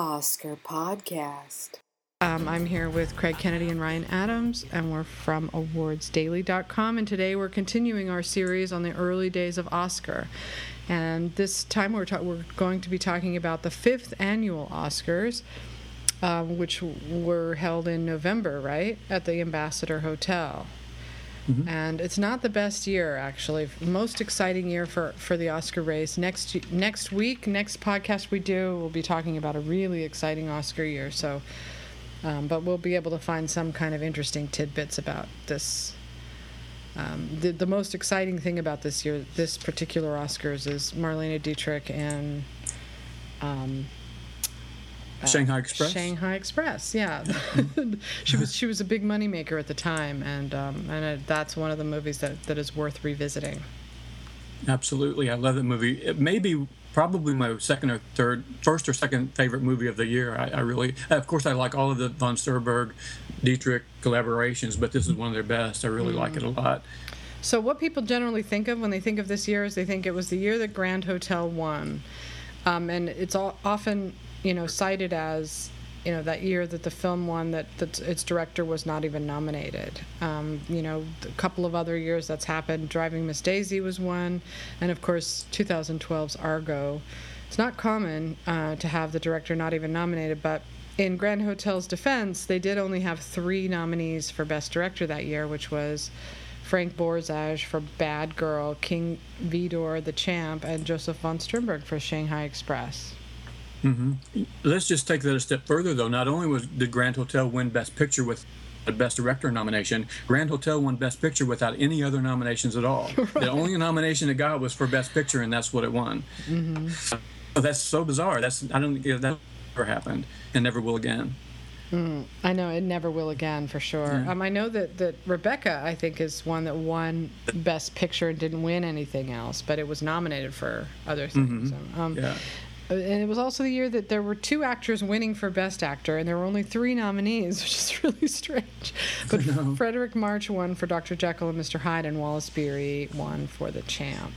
Oscar Podcast. Um, I'm here with Craig Kennedy and Ryan Adams, and we're from awardsdaily.com. And today we're continuing our series on the early days of Oscar. And this time we're, ta- we're going to be talking about the fifth annual Oscars, um, which were held in November, right, at the Ambassador Hotel. And it's not the best year, actually. Most exciting year for, for the Oscar race. Next next week, next podcast we do, we'll be talking about a really exciting Oscar year. So, um, but we'll be able to find some kind of interesting tidbits about this. Um, the, the most exciting thing about this year, this particular Oscars, is Marlene Dietrich and um, Shanghai Express. Shanghai Express, yeah. she was she was a big moneymaker at the time, and um, and that's one of the movies that, that is worth revisiting. Absolutely, I love that movie. It may be probably my second or third, first or second favorite movie of the year. I, I really, of course, I like all of the von Sternberg, Dietrich collaborations, but this is one of their best. I really like it a lot. So what people generally think of when they think of this year is they think it was the year that Grand Hotel won, um, and it's all, often you know cited as you know that year that the film won that, that its director was not even nominated. Um, you know a couple of other years that's happened. Driving miss daisy was one. And of course 2012's argo. It's not common uh, to have the director not even nominated but in grand hotel's defense they did only have three nominees for best director that year which was Frank Borzage for Bad Girl, King Vidor, The Champ, and Josef von Sternberg for Shanghai Express. Let's just take that a step further, though. Not only was did Grand Hotel win Best Picture with the Best Director nomination, Grand Hotel won Best Picture without any other nominations at all. The only nomination it got was for Best Picture, and that's what it won. So that's so bizarre. That's I don't think that ever happened, and never will again. I know it never will again for sure. Um, I know that, that Rebecca, I think, is one that won Best Picture and didn't win anything else, but it was nominated for other things. Um, Yeah. Uh, and it was also the year that there were two actors winning for Best Actor, and there were only three nominees, which is really strange. But Fredric March won for Dr. Jekyll and Mr. Hyde, and Wallace Beery won for The Champ.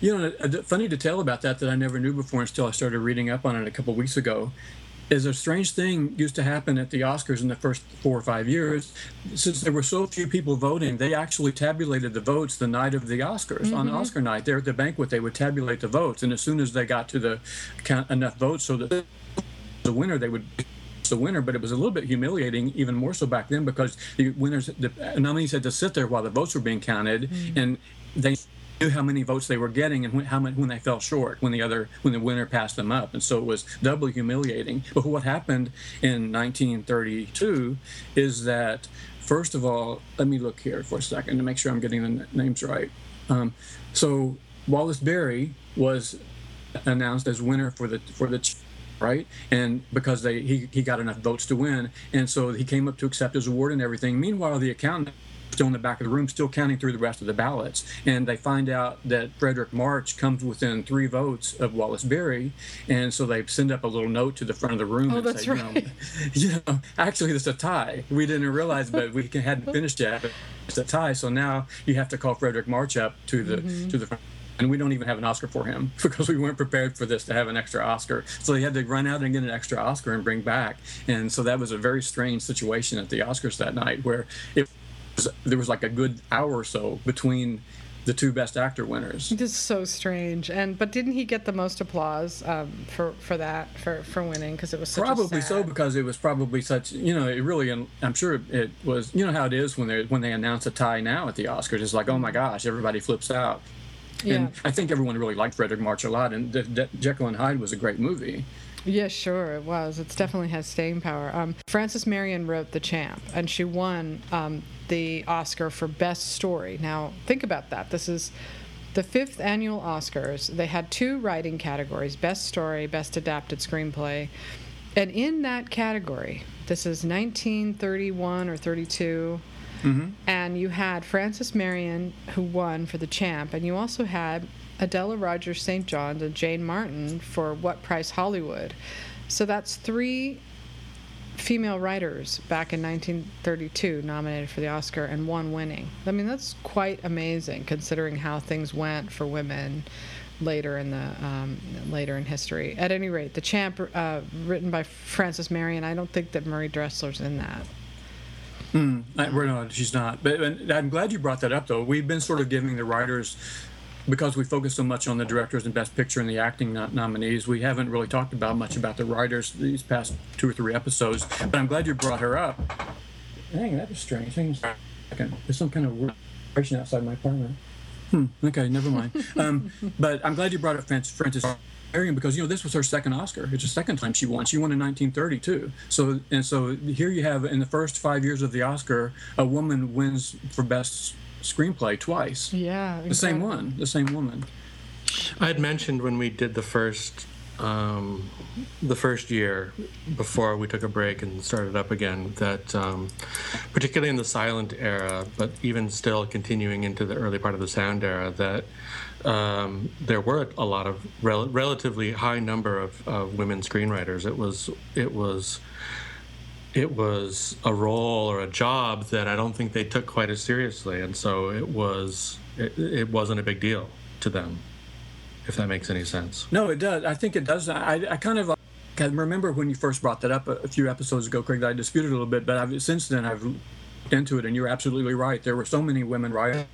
You know, uh, a, a funny detail about that that I never knew before until I started reading up on it a couple weeks ago is a strange thing used to happen at the Oscars in the first four or five years. Since there were so few people voting, they actually tabulated the votes the night of the Oscars. On mm-hmm. Oscar night, there at the banquet, they would tabulate the votes, and as soon as they got to the count enough votes so that the winner, they would the winner, but it was a little bit humiliating, even more so back then, because the winners, the nominees had to sit there while the votes were being counted, mm-hmm. and they knew how many votes they were getting and when, how many when they fell short when the other when the winner passed them up, and so it was doubly humiliating. But what happened in 1932 is that first of all, let me look here for a second to make sure I'm getting the names right. Um, so Wallace Beery was announced as winner for the for the right and because they he, he got enough votes to win and so he came up to accept his award and everything meanwhile the accountant still in the back of the room still counting through the rest of the ballots and they find out that fredric march comes within three votes of wallace beery and so they send up a little note to the front of the room Oh, and that's say, right. you know, you know actually it's a tie we didn't realize but we hadn't finished yet it's a tie so now you have to call fredric march up to the Mm-hmm. to the front and we don't even have an Oscar for him because we weren't prepared for this to have an extra Oscar. So he had to run out and get an extra Oscar and bring back. And so that was a very strange situation at the Oscars that night, where it there was like a good hour or so between the two Best Actor winners. Is so strange. And but didn't he get the most applause um, for for that for for winning because it was Probably so because it was probably such you know it really and I'm sure it was you know how it is when they when they announce a tie now at the Oscars it's like oh my gosh everybody flips out Yeah. and I think everyone really liked Fredric March a lot and De- De- Jekyll and Hyde was a great movie Yeah, sure, it was. It definitely has staying power. Um, Frances Marion wrote The Champ, and she won um, the Oscar for Best Story. Now, think about that. This is the fifth annual Oscars. They had two writing categories Best Story, Best Adapted Screenplay. And in that category, this is 1931 or 32. And you had Frances Marion, who won for The Champ, and you also had Adela Rogers St. John and Jane Murfin for What Price Hollywood. So that's three female writers back in 1932 nominated for the Oscar and one winning. I mean, that's quite amazing considering how things went for women later in the um, later in history. At any rate, the Champ, uh, written by Frances Marion. I don't think that Marie Dressler's in that. Mm, I, we're not, she's not. But I'm glad you brought that up, though. We've been sort of giving the writers, because we focus so much on the directors and Best Picture and the acting nominees, we haven't really talked about much about the writers these past two or three episodes. But I'm glad you brought her up. Dang, that was strange. There's some kind of vibration outside my apartment. Hmm, okay, never mind. Um, but I'm glad you brought up Frances Marion because you know this was her second Oscar. It's the second time she won. She won in 1932. So and so here you have in the first five years of the Oscar, a woman wins for best screenplay twice. Yeah, the same one, the same woman. I had mentioned when we did the first um, the first year before we took a break and started up again that um, particularly in the silent era but even still continuing into the early part of the sound era that um, there were a lot of rel- relatively high number of, of women screenwriters it was it was it was a role or a job that I don't think they took quite as seriously, and so it was it, it wasn't a big deal to them if that makes any sense. No, it does. I think it does. I, I kind of I remember when you first brought that up a, few episodes ago, Craig. That I disputed a little bit, but I've, since then I've looked into it, and you're absolutely right. There were so many women writers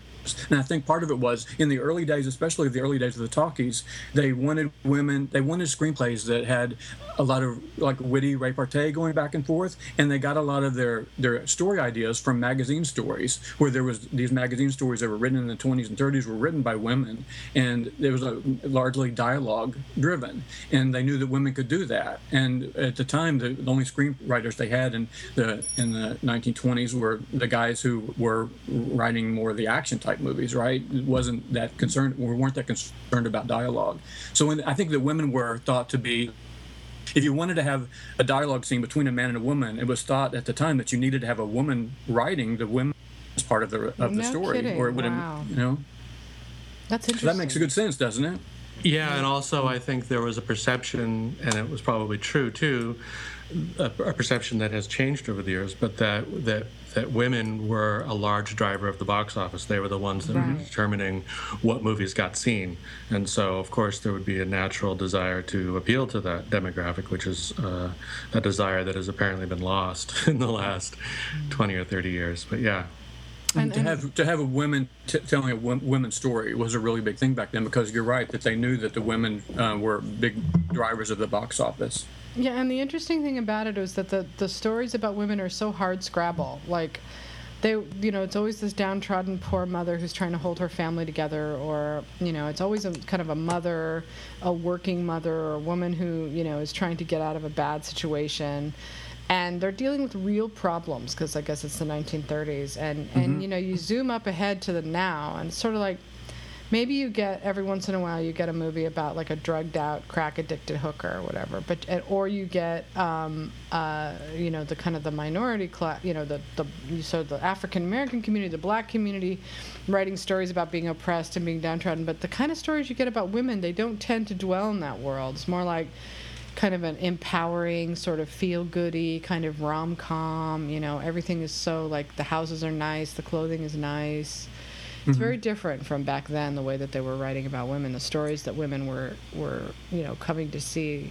and I think part of it was in the early days, especially the early days of the talkies, they wanted women, they wanted screenplays that had a lot of like witty repartee going back and forth, and they got a lot of their their story ideas from magazine stories, where there was these magazine stories that were written in the 20s and 30s were written by women, and it was a, largely dialogue driven, and they knew that women could do that. And at the time, the, the only screenwriters they had in the in the 1920s were the guys who were writing more of the action type movies, right? It wasn't that concerned, we weren't that concerned about dialogue. So when, I think that women were thought to be if you wanted to have a dialogue scene between a man and a woman, it was thought at the time that you needed to have a woman writing the women's part of the of the no story, kidding. or it would wow. you know. That's interesting. So that makes a good sense, doesn't it? Yeah, and also I think there was a perception, and it was probably true too, a, a perception that has changed over the years, but that that that women were a large driver of the box office. They were the ones that right. were determining what movies got seen. And so, of course, there would be a natural desire to appeal to that demographic, which is uh, a desire that has apparently been lost in the last 20 or 30 years. But yeah. And, to have to have a women t- telling a women's story was a really big thing back then because you're right that they knew that the women uh, were big drivers of the box office. Yeah, and the interesting thing about it is that the, the stories about women are so hard scrabble. Like, they, you know, it's always this downtrodden poor mother who's trying to hold her family together, or, you know, it's always a kind of a mother, a working mother, or a woman who, you know, is trying to get out of a bad situation. And they're dealing with real problems because I guess it's the 1930s. And, mm-hmm. and, you know, you zoom up ahead to the now, and it's sort of like, maybe you get every once in a while you get a movie about like a drugged out crack addicted hooker or whatever but or you get um, uh, you know the kind of the minority class you know the the so the african american community the black community writing stories about being oppressed and being downtrodden but the kind of stories you get about women they don't tend to dwell in that world. It's more like kind of an empowering sort of feel goody kind of rom-com you know everything is so like the houses are nice the clothing is nice it's mm-hmm. very different from back then, the way that they were writing about women, the stories that women were were you know coming to see.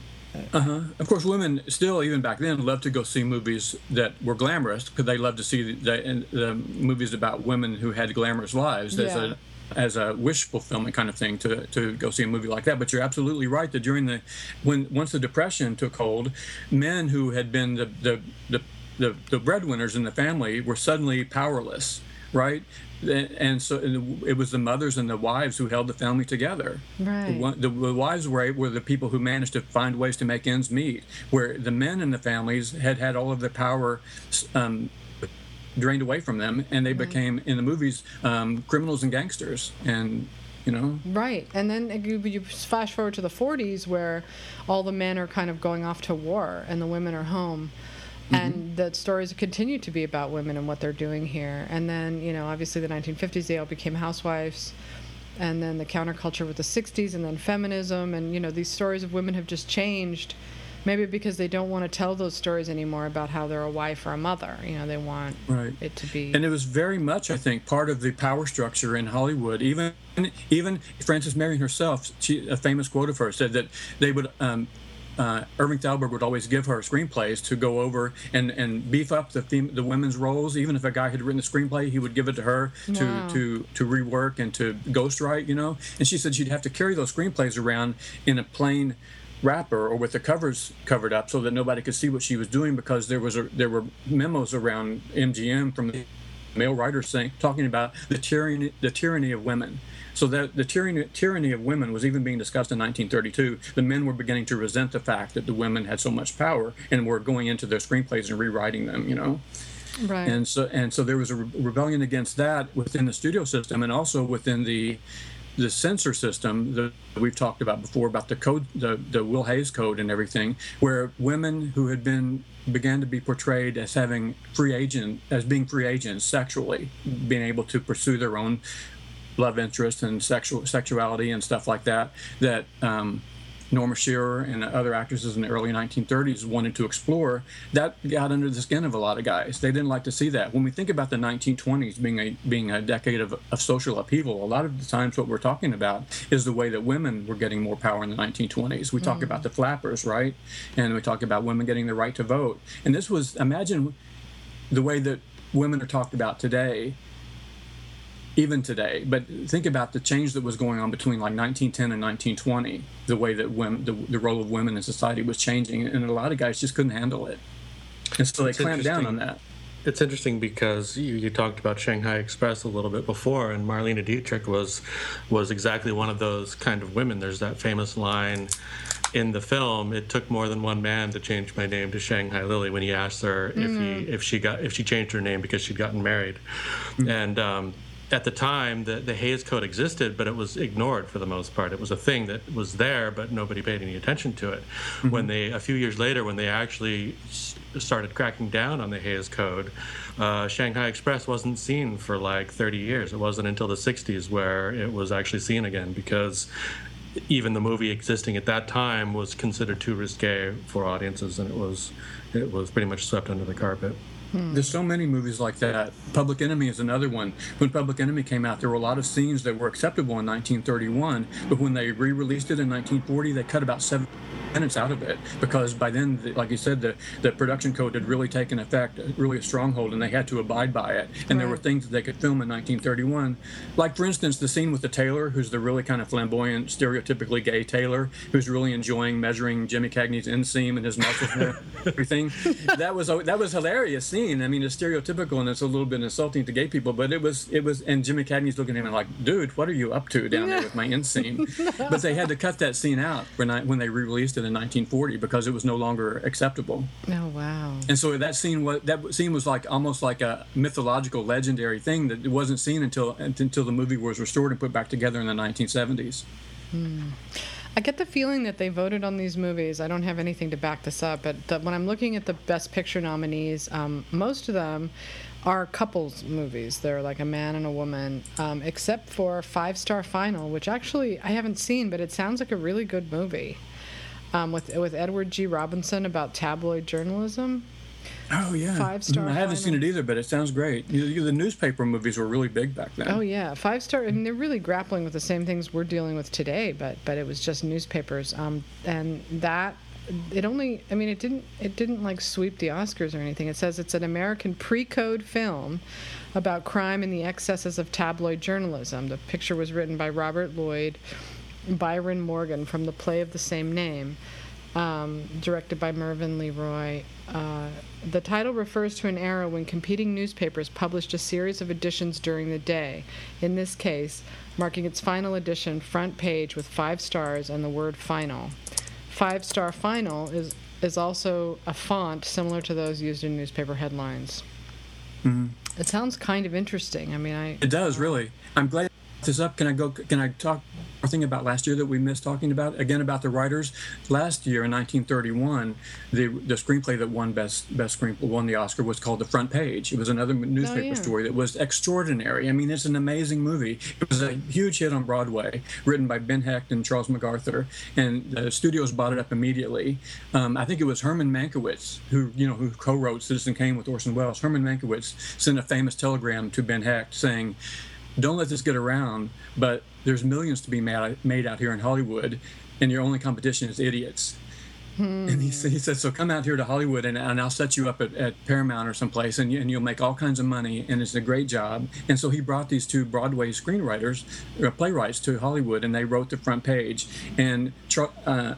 Uh huh. Of course, women still, even back then, loved to go see movies that were glamorous because they loved to see the, the, movies about women who had glamorous lives. As a as a wish fulfillment kind of thing to, to go see a movie like that. But you're absolutely right that during the when once the depression took hold, men who had been the the, the the, the breadwinners in the family were suddenly powerless right? And so it was the mothers and the wives who held the family together. Right. The, the, wives were, were the people who managed to find ways to make ends meet, where the men in the families had had all of their power um, drained away from them, and they right. became in the movies um, criminals and gangsters, and you know. Right, and then you, you flash forward to the 40s, where all the men are kind of going off to war, and the women are home Mm-hmm. and the stories continue to be about women and what they're doing here. And then, you know, obviously the 1950s, they all became housewives, and then the counterculture with the 60s, and then feminism, and you know, these stories of women have just changed Maybe because they don't want to tell those stories anymore about how they're a wife or a mother. You know, they want Right. it to be. and it was very much i think part of the power structure in hollywood even even frances marion herself she, a famous quote of hers said that they would um, uh, Irving Thalberg would always give her screenplays to go over and, and beef up the fem- the women's roles. Even if a guy had written the screenplay, he would give it to her to, Wow. to to rework and to ghostwrite. You know, and she said she'd have to carry those screenplays around in a plain wrapper or with the covers covered up so that nobody could see what she was doing because there was a, there were memos around MGM from the male writers saying talking about the tyranny the tyranny of women. So that the tyranny tyranny of women was even being discussed in 1932. The men were beginning to resent the fact that the women had so much power and were going into their screenplays and rewriting them. You know right. and so and so there was a re- rebellion against that within the studio system and also within the the censor system that we've talked about before about the code the, the will hays code and everything where women who had been began to be portrayed as having free agent as being free agents sexually being able to pursue their own love interest and sexual sexuality and stuff like that that um, Norma Shearer and other actresses in the early 1930s wanted to explore, that got under the skin of a lot of guys. They didn't like to see that. When we think about the 1920s being a being a decade of, of social upheaval, a lot of the times what we're talking about is the way that women were getting more power in the 1920s. We talk mm. about the flappers, right? And we talk about women getting the right to vote. And this was imagine the way that women are talked about today even today. But think about the change that was going on between like 1910 and 1920, the way that women, the, the role of women in society was changing, and a lot of guys just couldn't handle it, and so they It's clamped down on that. It's interesting because you, you talked about Shanghai Express a little bit before, and Marlene Dietrich was was exactly one of those kind of women. There's that famous line in the film. It took more than one man to change my name to Shanghai Lily when he asked her if he if she got if she changed her name because she'd gotten married, and. Um, at the time, the, the Hays Code existed, but it was ignored for the most part. It was a thing that was there, but nobody paid any attention to it. When they, a few years later, when they actually started cracking down on the Hays Code, uh, Shanghai Express wasn't seen for like 30 years. It wasn't until the 60s where it was actually seen again because even the movie existing at that time was considered too risque for audiences, and it was it was pretty much swept under the carpet. There's so many movies like that. Public Enemy is another one. When Public Enemy came out, there were a lot of scenes that were acceptable in 1931, but when they re-released it in 1940, they cut about seven minutes out of it because by then, like you said, the, the production code had really taken effect, really a stronghold, and they had to abide by it. And there were things that they could film in 1931, like for instance, the scene with the tailor, who's the really kind of flamboyant, stereotypically gay tailor, who's really enjoying measuring Jimmy Cagney's inseam and his muscles and everything. That was that was hilarious scene. I mean, it's stereotypical and it's a little bit insulting to gay people, but it was it was. And Jimmy Cagney's looking at him and like, dude, what are you up to down there with my inseam? but they had to cut that scene out when I, when they re-released it in 1940 because it was no longer acceptable. oh wow. And so that scene was that scene was like almost like a mythological, legendary thing that it wasn't seen until until the movie was restored and put back together in the 1970s. I get the feeling that they voted on these movies. I don't have anything to back this up, but the, when I'm looking at the Best Picture nominees, um, most of them are couples movies. They're like a man and a woman, um, except for Five Star Final, which actually I haven't seen, but it sounds like a really good movie. Um, with with Edward G. Robinson about tabloid journalism. Oh yeah, Five-star Mhm. I haven't seen it either, but it sounds great. You- you- The newspaper movies were really big back then. Oh yeah, five star. I mean, they're really grappling with the same things we're dealing with today, but but it was just newspapers. Um, and that it only. I mean, it didn't. It didn't like sweep the Oscars or anything. It says it's an American pre-code film about crime and the excesses of tabloid journalism. The picture was written by Robert Lloyd, Byron Morgan from the play of the same name um, directed by Mervyn Leroy. Uh, the title refers to an era when competing newspapers published a series of editions during the day. In this case, marking its final edition front page with five stars and the word final. Five star final is is also a font similar to those used in newspaper headlines. It sounds kind of interesting. I mean, I It does really. I'm glad this up. Can I go? Can I talk more thing about last year that we missed talking about? Again about the writers. Last year in 1931, the the screenplay that won best best screenplay won the Oscar was called The Front Page. It was another newspaper yeah. story that was extraordinary. I mean, it's an amazing movie. It was a huge hit on Broadway, written by Ben Hecht and Charles MacArthur, and the studios bought it up immediately. Um, I think it was Herman Mankiewicz who you know who co-wrote Citizen Kane with Orson Welles. Herman Mankiewicz sent a famous telegram to Ben Hecht saying don't let this get around, but there's millions to be made, made out here in Hollywood, and your only competition is idiots. Hmm. And he, said- he said, so come out here to Hollywood, and, and I'll set you up at, at Paramount or someplace, and, you, and you'll make all kinds of money, and it's a great job. And so he brought these two Broadway screenwriters, uh, playwrights, to Hollywood, and they wrote the front page. And uh,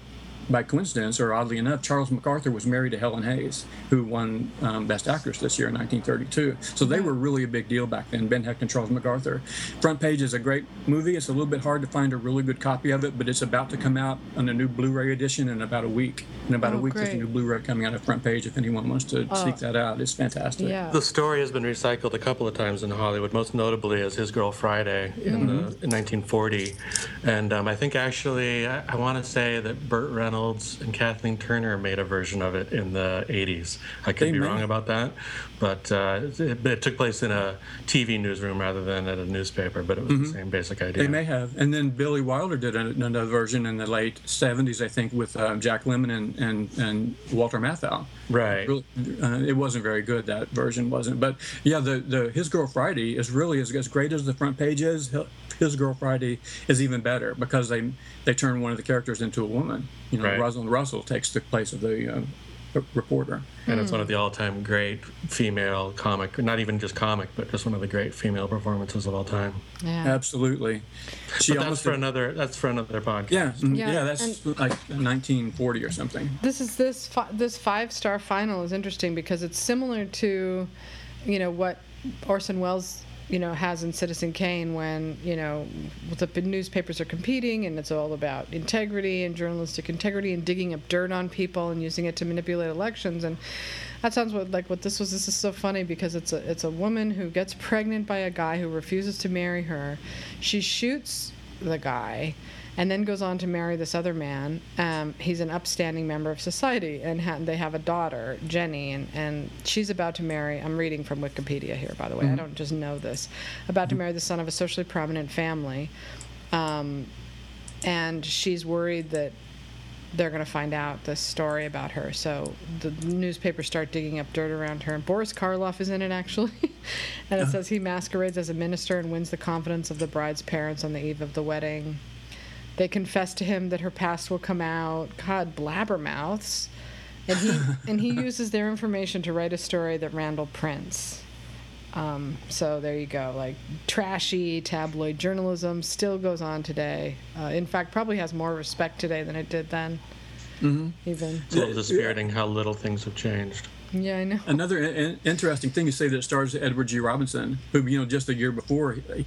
by coincidence, or oddly enough, Charles MacArthur was married to Helen Hayes, who won um, Best Actress this year in 1932. So they were really a big deal back then, Ben Hecht and Charles MacArthur. Front Page is a great movie. It's a little bit hard to find a really good copy of it, but it's about to come out on a new Blu-ray edition in about a week. In about a Oh, week, there's a great. new Blu-ray coming out of Front Page. If anyone wants to seek that out, it's fantastic. Yeah. The story has been recycled a couple of times in Hollywood, most notably as His Girl Friday in, the, in 1940. And um, I think actually, I, I want to say that Burt Reynolds and Kathleen Turner made a version of it in the 80s. I could They be wrong about that, but uh, it, it took place in a TV newsroom rather than at a newspaper, but it was the same basic idea. They may have. And then Billy Wilder did an- another version in the late 70s, I think, with um, Jack Lemmon and, and, and Walter Matthau. Right. Really, uh, it wasn't very good, that version wasn't. But yeah, the, the His Girl Friday is really as, as great as the front page is. His Girl Friday is even better because they they turn one of the characters into a woman. You know, Right. Rosalind Russell takes the place of the uh, reporter. And it's one of the all-time great female comic, not even just comic, but just one of the great female performances of all time. yeah. Absolutely. She But that's almost for another. That's for another podcast. yeah, mm, Yeah, yeah, that's like 1940 or something. This is this fi- this five star final is interesting because it's similar to, you know, what Orson Welles you know has in Citizen Kane when you know the newspapers are competing and it's all about integrity and journalistic integrity and digging up dirt on people and using it to manipulate elections and that sounds what, like what this was. This is so funny because it's a it's a woman who gets pregnant by a guy who refuses to marry her. She shoots the guy and then goes on to marry this other man. Um, he's an upstanding member of society, and ha- they have a daughter, Jenny, and, and she's about to marry. I'm reading from Wikipedia here, by the way. I don't just know this. About to marry the son of a socially prominent family, um, and she's worried that they're going to find out this story about her. So the newspapers start digging up dirt around her. And Boris Karloff is in it, actually. and it says he masquerades as a minister and wins the confidence of the bride's parents on the eve of the wedding. They confess to him that her past will come out. God, blabbermouths. And he, and he uses their information to write a story that Randall prints. Um, so there you go. Like trashy tabloid journalism still goes on today. Uh, in fact, probably has more respect today than it did then. Even. It's a little dispiriting how little things have changed. Yeah, I know. Another in- in- interesting thing you say that stars Edward G. Robinson, who you know just a year before he was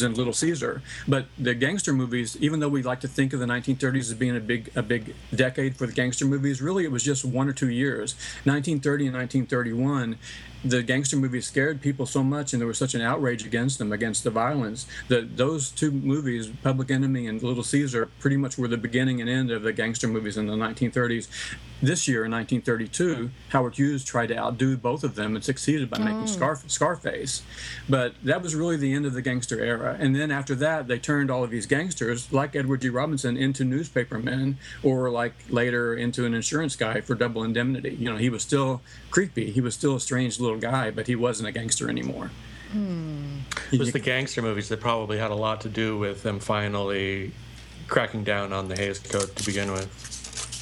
in Little Caesar. But the gangster movies, even though we like to think of the 1930s as being a big a big decade for the gangster movies, really it was just one or two years. 1930 and 1931. The gangster movies scared people so much, and there was such an outrage against them, against the violence, that those two movies, Public Enemy and Little Caesar, pretty much were the beginning and end of the gangster movies in the 1930s. This year, in 1932, Howard Hughes tried to outdo both of them and succeeded by making mm. Scarf- Scarface. But that was really the end of the gangster era. And then after that, they turned all of these gangsters, like Edward G. Robinson, into newspapermen, or like later into an insurance guy for double indemnity. You know, he was still creepy. He was still a strange little guy, but he wasn't a gangster anymore. Hmm. It was the gangster movies that probably had a lot to do with them finally cracking down on the Hays Code to begin with.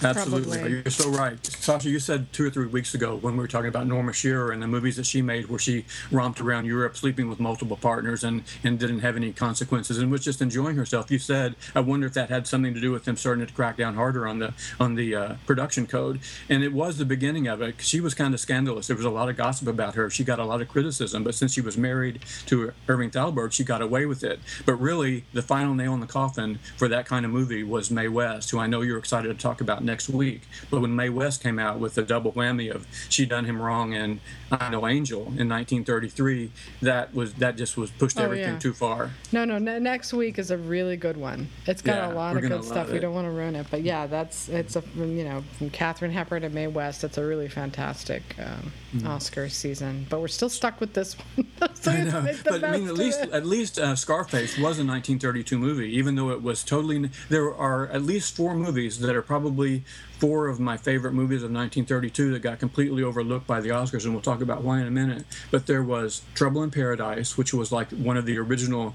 Absolutely. Probably. You're so right. Sasha, you said two or three weeks ago when we were talking about Norma Shearer and the movies that she made where she romped around Europe sleeping with multiple partners and, and didn't have any consequences and was just enjoying herself. You said, I wonder if that had something to do with them starting to crack down harder on the on the uh, production code. And it was the beginning of it. She was kind of scandalous. There was a lot of gossip about her. She got a lot of criticism, but since she was married to Irving Thalberg, she got away with it. But really, the final nail in the coffin for that kind of movie was Mae West, who I know you're excited to talk about next week. But when Mae West came out with the double whammy of She Done Him Wrong and I'm No Angel in 1933, that was that just was pushed Oh, everything yeah. too far. No, no. Ne- next week is a really good one. It's got Yeah, a lot of good stuff. love We don't want to ruin it, but yeah, that's it's a you know from Katharine Hepburn to Mae West. It's a really fantastic um, Oscar season. But we're still stuck with this one. so I we have to know, but I mean, at least at least uh, Scarface was a 1932 movie, even though it was totally. There are at least four movies that are probably four of my favorite movies of 1932 that got completely overlooked by the Oscars, and we'll talk about why in a minute. But there was Trouble in Paradise, which was like one of the original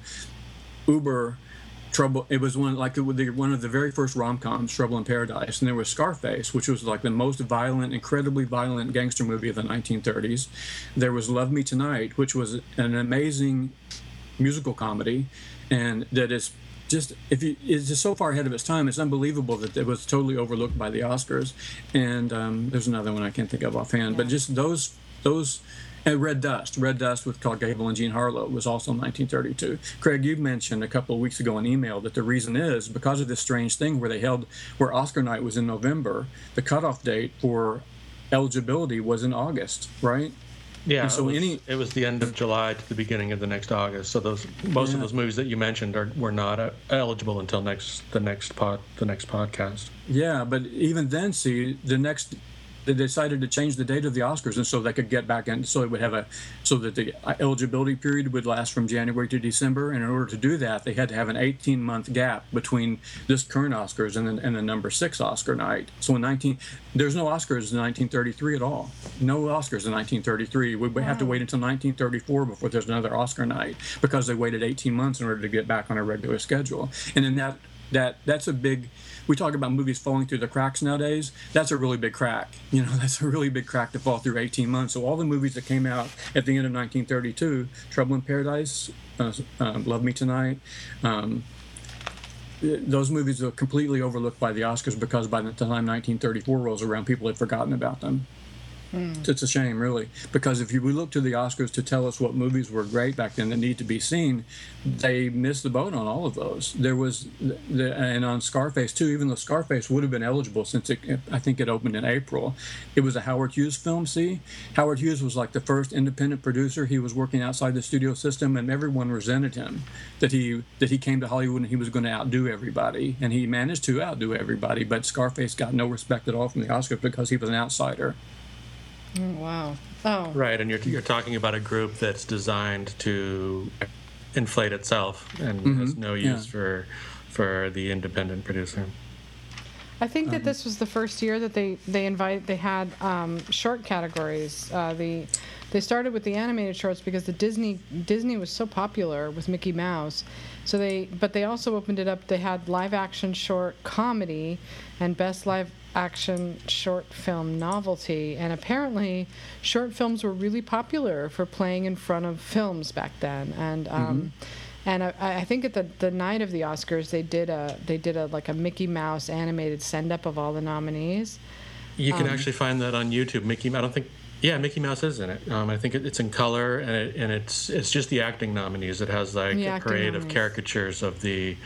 Uber Trouble. It was one like the, one of the very first rom coms, Trouble in Paradise, and there was Scarface, which was like the most violent, incredibly violent gangster movie of the 1930s. There was Love Me Tonight, which was an amazing musical comedy, and that is just if you it's just so far ahead of its time. It's unbelievable that it was totally overlooked by the Oscars. And um, there's another one I can't think of offhand, but just those those. And Red Dust, Red Dust with Clark Gable and Jean Harlow was also in 1932. Craig, you mentioned a couple of weeks ago in email that the reason is because of this strange thing where they held, where Oscar night was in November, the cutoff date for eligibility was in August, right? Yeah, And so it, was, any- it was the end of July to the beginning of the next August. So those most Yeah. of those movies that you mentioned are were not uh, eligible until next the next pod the next podcast. Yeah, but even then, see, the next they decided to change the date of the Oscars, and so they could get back in, so it would have a, so that the eligibility period would last from January to December. And in order to do that, they had to have an 18 month gap between this current Oscars and the, and the number six Oscar night. So in 19, there's no Oscars in 1933 at all. No Oscars in 1933. We would have to wait until 1934 before there's another Oscar night because they waited 18 months in order to get back on a regular schedule. And in that that that's a big we talk about movies falling through the cracks nowadays. That's a really big crack. You know that's a really big crack to fall through 18 months. So all the movies that came out at the end of 1932 trouble in paradise uh, um, love me tonight um, those movies are completely overlooked by the oscars because by the time 1934 rolls around people had forgotten about them Mm. it's a shame, really, because if you we look to the Oscars to tell us what movies were great back then that need to be seen, they missed the boat on all of those. There was, the, and on Scarface too. Even though Scarface would have been eligible since it, I think it opened in April, it was a Howard Hughes film. See, Howard Hughes was like the first independent producer. He was working outside the studio system, and everyone resented him that he that he came to Hollywood and he was going to outdo everybody, and he managed to outdo everybody. But Scarface got no respect at all from the Oscars because he was an outsider. Oh, wow. Oh, Right, and you're you're talking about a group that's designed to inflate itself and has no yeah. use for for the independent producer. I think Um, that this was the first year that they they invite they had um, short categories. Uh, the they started with the animated shorts because the Disney Disney was so popular with Mickey Mouse. So they but they also opened it up. They had live action short comedy and best live action short film novelty. And apparently, short films were really popular for playing in front of films back then. And um, and I, I think at the, the night of the Oscars, they did a they did a like a Mickey Mouse animated send up of all the nominees. You Um, can actually find that on YouTube. Mickey, I don't think. Yeah, Mickey Mouse is in it. Um, I think it, it's in color, and, it, and it's it's just the acting nominees. It has like The a acting parade of caricatures of the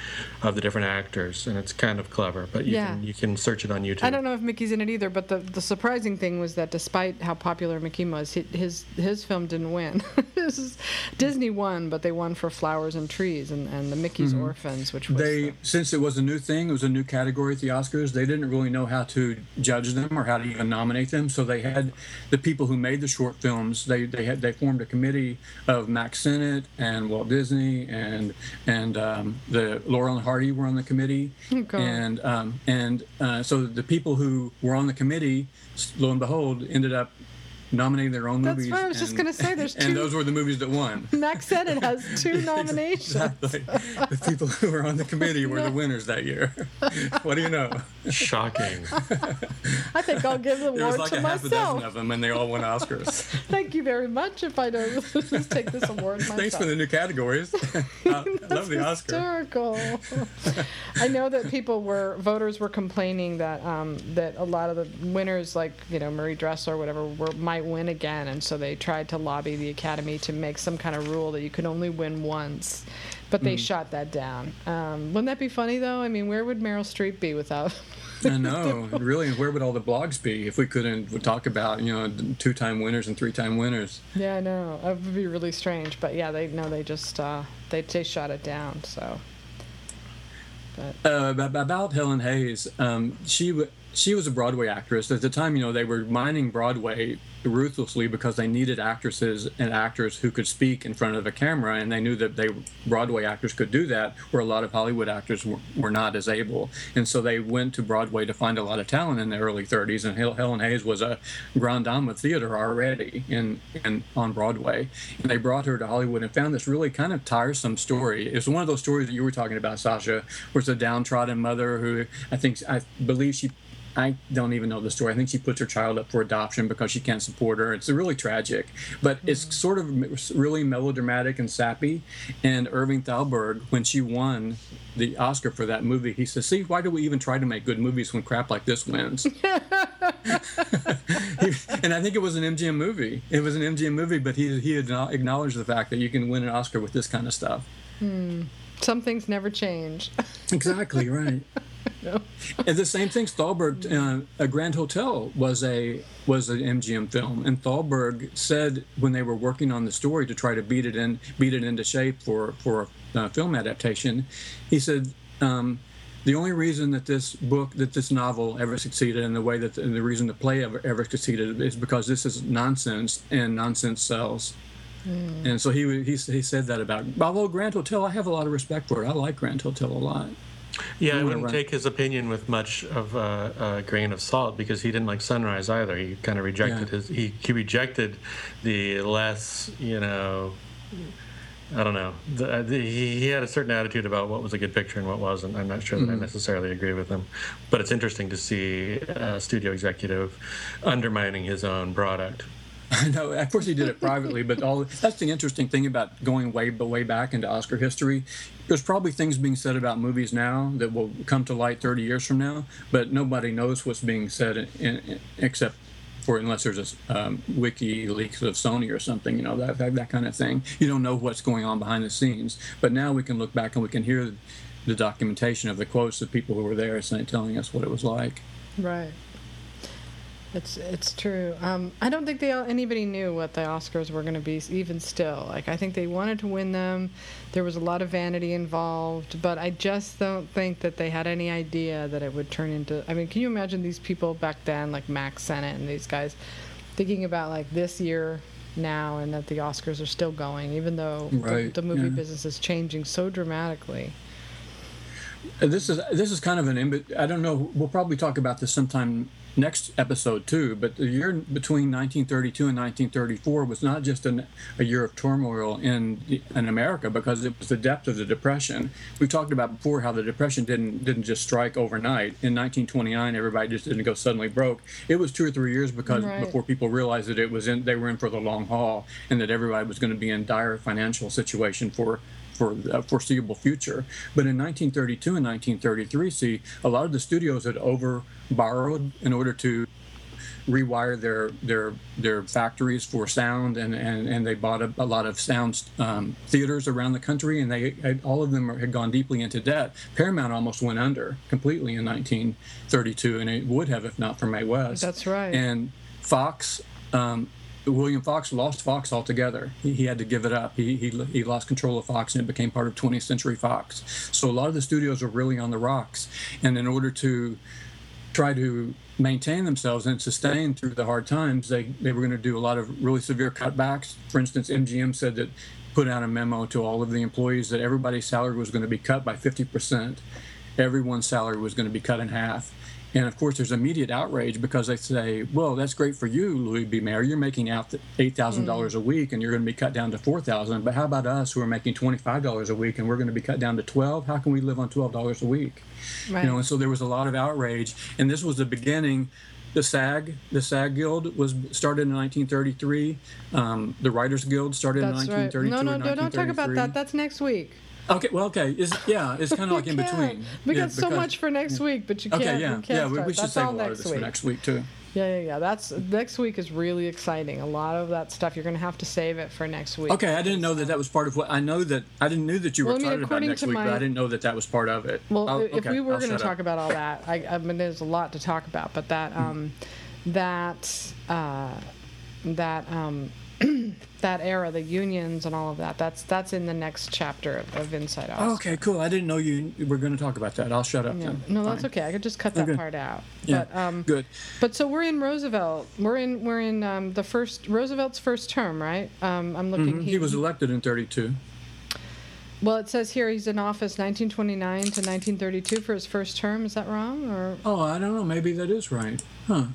of the different actors, and it's kind of clever. But you Yeah. can you can search it on YouTube. I don't know if Mickey's in it either, but the, the surprising thing was that despite how popular Mickey was, his his film didn't win. Is- Disney won, but they won for Flowers and Trees and, and the Mickey's Orphans, which was they the- since it was a new thing it was a new category at the oscars they didn't really know how to judge them or how to even nominate them so they had the people who made the short films they they had they formed a committee of max sennett and walt disney and and um, the laurel and hardy were on the committee. Oh, and um, and uh, so the people who were on the committee lo and behold ended up nominating their own That's movies what I was just and- gonna say, there's and two- those were the movies that won Max said it has two nominations. Exactly. the people who were on the committee were the winners that year. what do you know? Shocking. I think I'll give the There was award like to a half a dozen of them, and they all won Oscars. Thank you very much. If I don't just take this award myself. Thanks for the new categories. I love the Oscar. hysterical. I know that people were voters were complaining that um, that a lot of the winners, like you know Marie Dressler or whatever, were, might win again, and so they tried to lobby the Academy to make some kind of rule that you could only win once. But Mm. they shot that down. Um, wouldn't that be funny though? I mean, where would Meryl Streep be without I know, really. And where would all the blogs be if we couldn't talk about you know two-time winners and three-time winners? Yeah, I know. That would be really strange. But yeah, they no, they just uh, they they shot it down. So. But. Uh, about Helen Hayes, um, she she was a Broadway actress. At the time, you know, they were mining Broadway ruthlessly because they needed actresses and actors who could speak in front of a camera, and they knew that they Broadway actors could do that, where a lot of Hollywood actors were, were not as able. And so they went to Broadway to find a lot of talent in the early 30s. And Helen Hayes was a grande dame of theater already in, in on Broadway, and they brought her to Hollywood and found this really kind of tiresome story. It was one of those stories that you were talking about, Sasha, where it's a downtrodden mother who I think I believe she I don't even know the story. I think she puts her child up for adoption because she can't support her. It's really tragic, but mm-hmm. it's sort of really melodramatic and sappy. And Irving Thalberg, when she won the Oscar for that movie, he says, "See, why do we even try to make good movies when crap like this wins?" and I think it was an MGM movie. It was an MGM movie, but he he acknowledged the fact that you can win an Oscar with this kind of stuff. Hmm. Some things never change. exactly right. And the same thing, Thalberg, uh, a Grand Hotel was a was an MGM film, and Thalberg said when they were working on the story to try to beat it in beat it into shape for for a uh, film adaptation, he said. Um, the only reason that this book, that this novel ever succeeded, and the way that the, the reason the play ever, ever succeeded, is because this is nonsense, and nonsense sells. Mm. And so he, he he said that about. Although Grand Hotel, I have a lot of respect for it. I like Grand Hotel a lot. Yeah, I wouldn't take his opinion with much of a, a, grain of salt because he didn't like Sunrise either. He kind of rejected yeah. his he, he rejected the less you know. I don't know. The, the, he, he had a certain attitude about what was a good picture and what wasn't. I'm not sure that mm-hmm. I necessarily agree with him, but it's interesting to see a studio executive undermining his own product. I know. Of course, he did it privately, but all that's the interesting thing about going way, but way back into Oscar history. There's probably things being said about movies now that will come to light 30 years from now, but nobody knows what's being said in, in, except for unless there's a um, WikiLeaks of Sony or something, you know, that, that that kind of thing. You don't know what's going on behind the scenes. But now we can look back and we can hear the documentation of the quotes of people who were there saying, telling us what it was like. Right. It's it's true. Um, I don't think they anybody knew what the Oscars were going to be. Even still, like I think they wanted to win them. There was a lot of vanity involved, but I just don't think that they had any idea that it would turn into. I mean, can you imagine these people back then, like Max Sennett and these guys, thinking about like this year now, and that the Oscars are still going, even though right. the, the, movie yeah. business is changing so dramatically. This is this is kind of an. I don't know. We'll probably talk about this sometime next episode too. But the year between 1932 and 1934 was not just an, a year of turmoil in in America because it was the depth of the depression. We talked about before how the depression didn't didn't just strike overnight. In 1929, everybody just didn't go suddenly broke. It was two or three years because right. before people realized that it was in they were in for the long haul and that everybody was going to be in dire financial situation for for a foreseeable future. But in 1932 and 1933, see, a lot of the studios had over borrowed in order to rewire their their their factories for sound and and, and they bought a, a lot of sound um, theaters around the country and they had, all of them had gone deeply into debt. Paramount almost went under completely in 1932 and it would have if not for Mae West. That's right. And Fox um, William Fox lost Fox altogether. He, he had to give it up. He, he, he lost control of Fox and it became part of 20th Century Fox. So a lot of the studios are really on the rocks. And in order to try to maintain themselves and sustain through the hard times, they, they were going to do a lot of really severe cutbacks. For instance, MGM said that put out a memo to all of the employees that everybody's salary was going to be cut by 50%. Everyone's salary was going to be cut in half. And of course, there's immediate outrage because they say, "Well, that's great for you, Louis B. Mayer. You're making out eight thousand dollars a week, and you're going to be cut down to four thousand. But how about us, who are making twenty-five dollars a week, and we're going to be cut down to twelve? How can we live on twelve dollars a week? Right. You know." And so there was a lot of outrage, and this was the beginning. The SAG, the SAG Guild, was started in 1933. Um, the Writers Guild started that's in 1932. Right. No, no, don't talk about that. That's next week. Okay, well, okay, it's, yeah, it's kind of like in between. We yeah, got so much for next week, but you can't. Okay, yeah, yeah, we, we should save a lot of this week. for next week too. Yeah, yeah, yeah. That's next week is really exciting. A lot of that stuff you're going to have to save it for next week. Okay, I didn't know that that was part of what I know that I didn't knew that you were Well, I mean, talking about next week, my- but I didn't know that that was part of it. Well, I'll- if okay, we were going to talk up. about all that, I, I mean, there's a lot to talk about, but that um, that uh, that um, that era, the unions and all of that, that's that's in the next chapter of, of Inside Out. Oh, okay, cool. I didn't know you were going to talk about that. I'll shut up Yeah. then. No, that's Fine. okay. I could just cut that Okay. part out. Yeah, But um, good. But so we're in Roosevelt. We're in we're in um, the first Roosevelt's first term, right? Um, I'm looking. Mhm, He was elected in 32. Well, it says here he's in office 1929 to 1932 for his first term. Is that wrong? Or Oh, I don't know. Maybe that is right. Huh.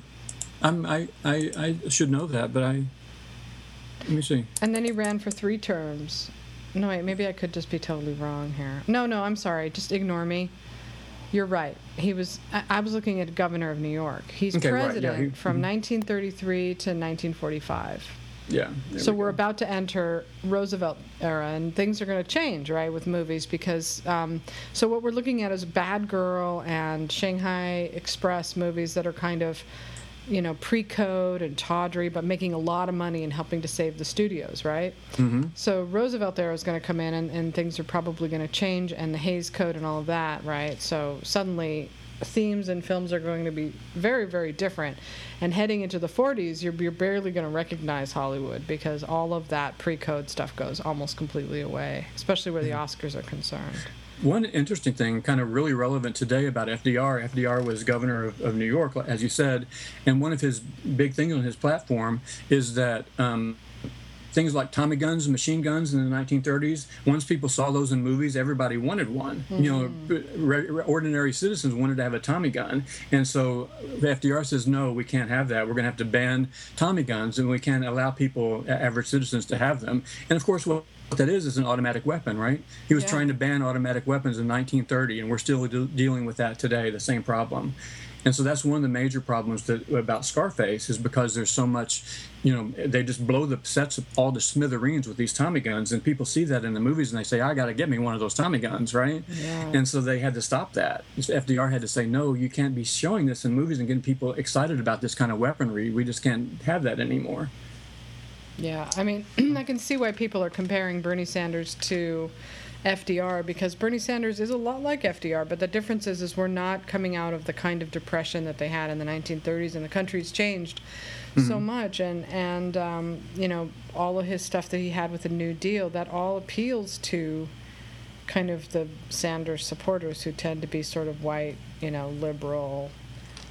I'm, I, I, I should know that, but I. Let me see. and then he ran for three terms. No, wait. Maybe I could just be totally wrong here. No, no. I'm sorry. Just ignore me. You're right. He was. I, I was looking at governor of New York. He's Okay, right, yeah, president he- from mhm. 1933 to 1945. Yeah. So we we're go. about to enter Roosevelt era, and things are going to change, right, with movies because. Um, so what we're looking at is Bad Girl and Shanghai Express movies that are kind of, you know, pre-code and tawdry, but making a lot of money and helping to save the studios, right? Mm-hmm. So Roosevelt era is going to come in, and, and things are probably going to change, and the Hays Code and all of that, right? So suddenly. Themes and films are going to be very, very different. And heading into the 40s, you're, you're barely going to recognize Hollywood because all of that pre code stuff goes almost completely away, especially where the Oscars are concerned. One interesting thing, kind of really relevant today about FDR. FDR was governor of, of New York, as you said, and one of his big things on his platform is that um, things like Tommy guns and machine guns in the 1930s. Once people saw those in movies, everybody wanted one. You know, re- re- ordinary citizens wanted to have a Tommy gun, and so FDR says, "No, we can't have that. We're going to have to ban Tommy guns, and we can't allow people, average citizens, to have them." And of course, what what that is is an automatic weapon, right? He was Yeah. trying to ban automatic weapons in 1930, and we're still de- dealing with that today, the same problem. And so that's one of the major problems that about Scarface is because there's so much, you know, they just blow the sets all to smithereens with these Tommy guns, and people see that in the movies and they say, "I got to get me one of those Tommy guns," right? Yeah. And so they had to stop that. FDR had to say, "No, you can't be showing this in movies and getting people excited about this kind of weaponry. We just can't have that anymore." Yeah, I mean, I can see why people are comparing Bernie Sanders to FDR because Bernie Sanders is a lot like FDR, but the difference is, is we're not coming out of the kind of depression that they had in the 1930s, and the country's changed so much, and and um, you know all of his stuff that he had with the New Deal, that all appeals to kind of the Sanders supporters who tend to be sort of white, you know, liberal,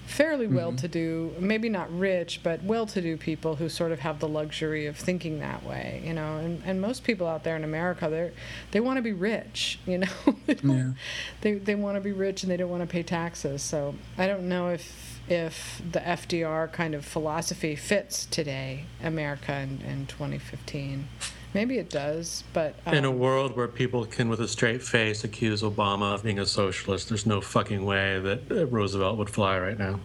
fairly well-to-do, mm-hmm. maybe not rich, but well-to-do people who sort of have the luxury of thinking that way, you know. And, and most people out there in America, they they want to be rich, you know. they Yeah. they they want to be rich and they don't want to pay taxes. So I don't know if if the FDR kind of philosophy fits today, America in, in 2015. Maybe it does, but um, In a world where people can, with a straight face, accuse Obama of being a socialist, there's no fucking way that uh, Roosevelt would fly right now.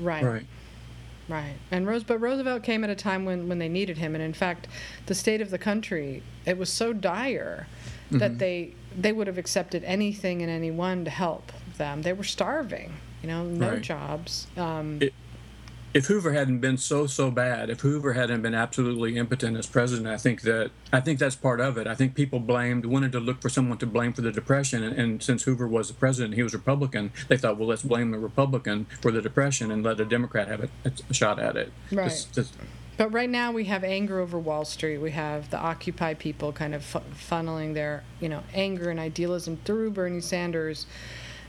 right. Right. Right. And Rose, but Roosevelt came at a time when, when they needed him, and in fact, the state of the country it was so dire that they they would have accepted anything and anyone to help them. They were starving, you know, no Right. jobs. Um, It- if Hoover hadn't been so so bad, if Hoover hadn't been absolutely impotent as president, I think that I think that's part of it. I think people blamed wanted to look for someone to blame for the depression, and, and since Hoover was the president, he was Republican. They thought, well, let's blame the Republican for the depression and let a Democrat have a, a shot at it. Right. This- this- But right now we have anger over Wall Street. We have the Occupy people kind of fu- funneling their, you know, anger and idealism through Bernie Sanders,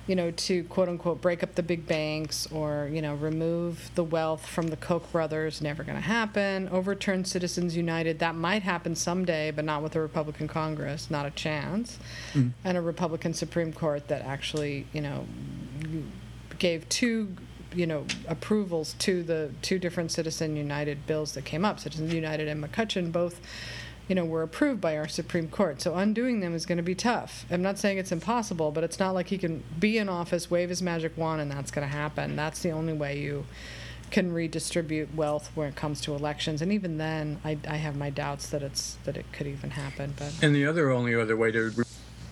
you know, to quote unquote break up the big banks or, you know, remove the wealth from the Koch brothers. Never going to happen. Overturn Citizens United. That might happen someday, but not with a Republican Congress. Not a chance. Mm-hmm. And a Republican Supreme Court that actually, you know, gave two you know approvals to the two different citizen united bills that came up citizens united and mccutcheon both you know were approved by our supreme court. So undoing them is going to be tough. I'm not saying it's impossible but it's not like he can be in office wave his magic wand and that's going to happen. That's the only way you can redistribute wealth when it comes to elections. And even then i, I have my doubts that it's that it could even happen but And the other only other way to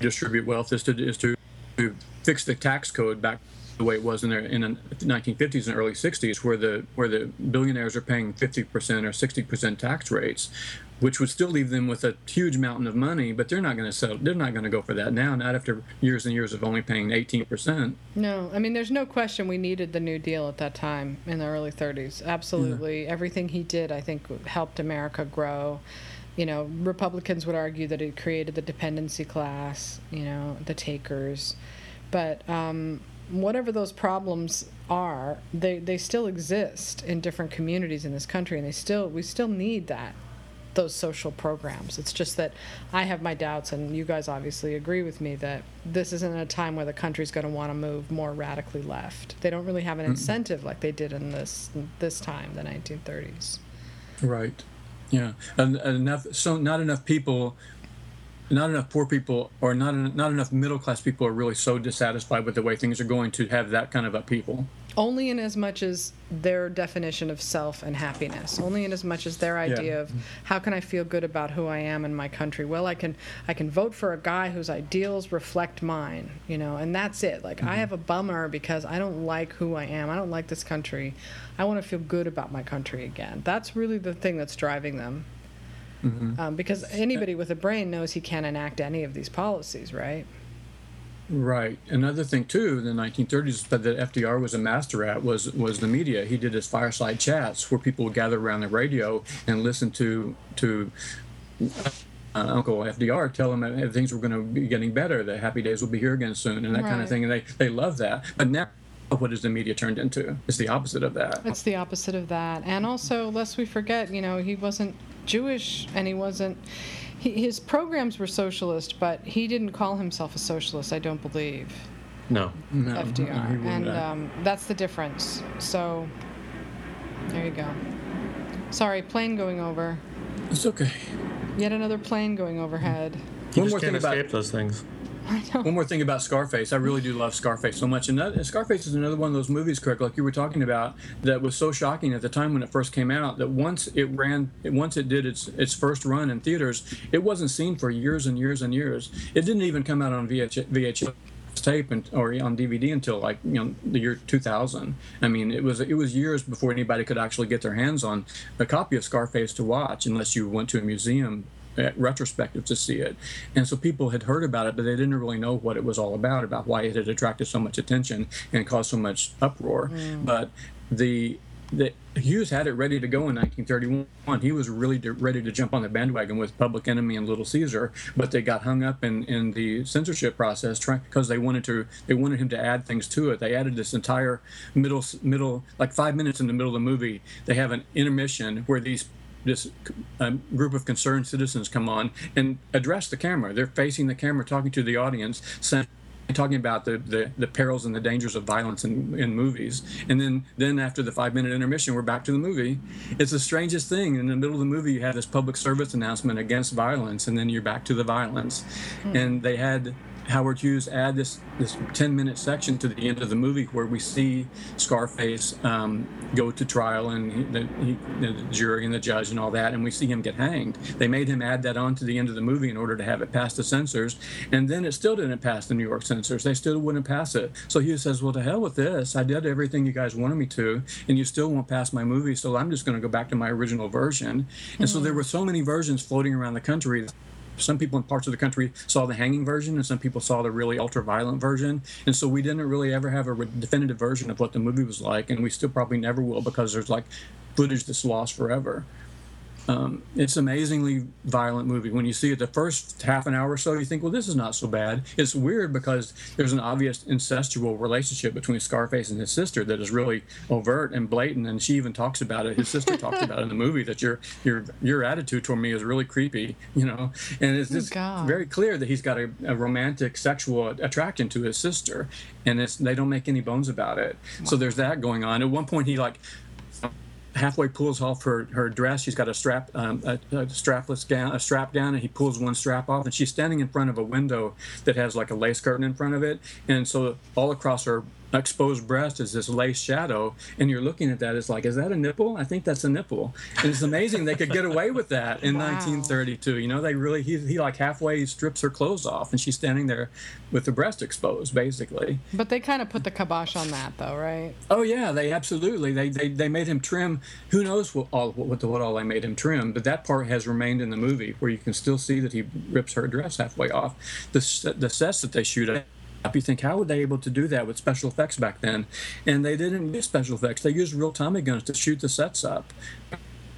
distribute wealth is to is to, to fix the tax code back the way it was in the, in the 1950s and early 60s, where the where the billionaires are paying 50% or 60% tax rates, which would still leave them with a huge mountain of money. But they're not going to settle. They're not going to go for that now. Not after years and years of only paying 18%. No, I mean, there's no question we needed the New Deal at that time in the early 30s. Absolutely, yeah. everything he did, I think, helped America grow you know, Republicans would argue that it created the dependency class, you know, the takers. But um, whatever those problems are, they, they still exist in different communities in this country, and they still we still need that those social programs. It's just that I have my doubts, and you guys obviously agree with me that this isn't a time where the country's going to want to move more radically left. They don't really have an incentive like they did in this this time, the 1930s. Right. Yeah, and, and enough. So not enough people not enough poor people or not not enough middle class people are really so dissatisfied with the way things are going to have that kind of upheaval. Only in as much as their definition of self and happiness. Only in as much as their idea yeah. of how can I feel good about who I am in my country. Well, I can I can vote for a guy whose ideals reflect mine, you know, and that's it. Like mm-hmm. I have a bummer because I don't like who I am. I don't like this country. I want to feel good about my country again. That's really the thing that's driving them. Mm-hmm. Um, because anybody with a brain knows he can't enact any of these policies, right? Right. Another thing too, in the 1930s, that FDR was a master at was was the media. He did his fireside chats where people would gather around the radio and listen to to uh, Uncle FDR tell them that things were going to be getting better, that happy days will be here again soon, and that right. kind of thing. And they they love that. But now what is the media turned into? It's the opposite of that. It's the opposite of that. And also, lest we forget, you know, he wasn't Jewish and he wasn't. He, his programs were socialist, but he didn't call himself a socialist, I don't believe. No. no FDR. No, and um, that's the difference. So, there you go. Sorry, plane going over. It's okay. Yet another plane going overhead. You One more thing about those things. One more thing about Scarface. I really do love Scarface so much. And that, Scarface is another one of those movies, Kirk, like you were talking about, that was so shocking at the time when it first came out that once it ran, once it did its its first run in theaters, it wasn't seen for years and years and years. It didn't even come out on VH, VHS tape and, or on DVD until like you know the year 2000. I mean, it was it was years before anybody could actually get their hands on a copy of Scarface to watch, unless you went to a museum retrospective to see it. And so people had heard about it, but they didn't really know what it was all about, about why it had attracted so much attention and caused so much uproar. Mm. But the the Hughes had it ready to go in 1931. He was really to, ready to jump on the bandwagon with Public Enemy and Little Caesar, but they got hung up in, in the censorship process because they wanted to they wanted him to add things to it. They added this entire middle middle like five minutes in the middle of the movie. They have an intermission where these this um, group of concerned citizens come on and address the camera. They're facing the camera, talking to the audience, saying, talking about the, the, the, perils and the dangers of violence in, in movies. And then, then after the five minute intermission, we're back to the movie. It's the strangest thing. In the middle of the movie, you have this public service announcement against violence, and then you're back to the violence. Hmm. And they had Howard Hughes add this this 10 minute section to the end of the movie where we see Scarface um, go to trial and he, the, he, the, jury and the judge and all that, and we see him get hanged. They made him add that on to the end of the movie in order to have it pass the censors, and then it still didn't pass the New York censors. They still wouldn't pass it. So Hughes says, "Well, to hell with this. I did everything you guys wanted me to, and you still won't pass my movie. So I'm just going to go back to my original version." And mm-hmm. so there were so many versions floating around the country some people in parts of the country saw the hanging version and some people saw the really ultra violent version. And so we didn't really ever have a definitive version of what the movie was like and we still probably never will because there's like footage that's lost forever um, it's amazingly violent movie. When you see it the first half an hour or so, you think, well, this is not so bad. It's weird because there's an obvious incestual relationship between Scarface and his sister that is really overt and blatant, and she even talks about it. His sister talks about it in the movie that your your your attitude toward me is really creepy, you know, and it's just oh, very clear that he's got a, a, romantic sexual attraction to his sister, and it's they don't make any bones about it. So there's that going on. At one point, he like halfway pulls off her, her dress. She's got a strap um, a, a, strapless gown, a strap down, and he pulls one strap off, and she's standing in front of a window that has like a lace curtain in front of it, and so all across her exposed breast is this lace shadow, and you're looking at that. It's like, is that a nipple? I think that's a nipple. And it's amazing they could get away with that in Wow. 1932. You know, they really he, he like halfway strips her clothes off, and she's standing there with the breast exposed, basically. But they kind of put the kibosh on that, though, right? Oh yeah, they absolutely they they, they made him trim. Who knows what all what, what all they made him trim? But that part has remained in the movie, where you can still see that he rips her dress halfway off. The the sets that they shoot at. You think how were they able to do that with special effects back then? And they didn't use special effects. They used real Tommy guns to shoot the sets up.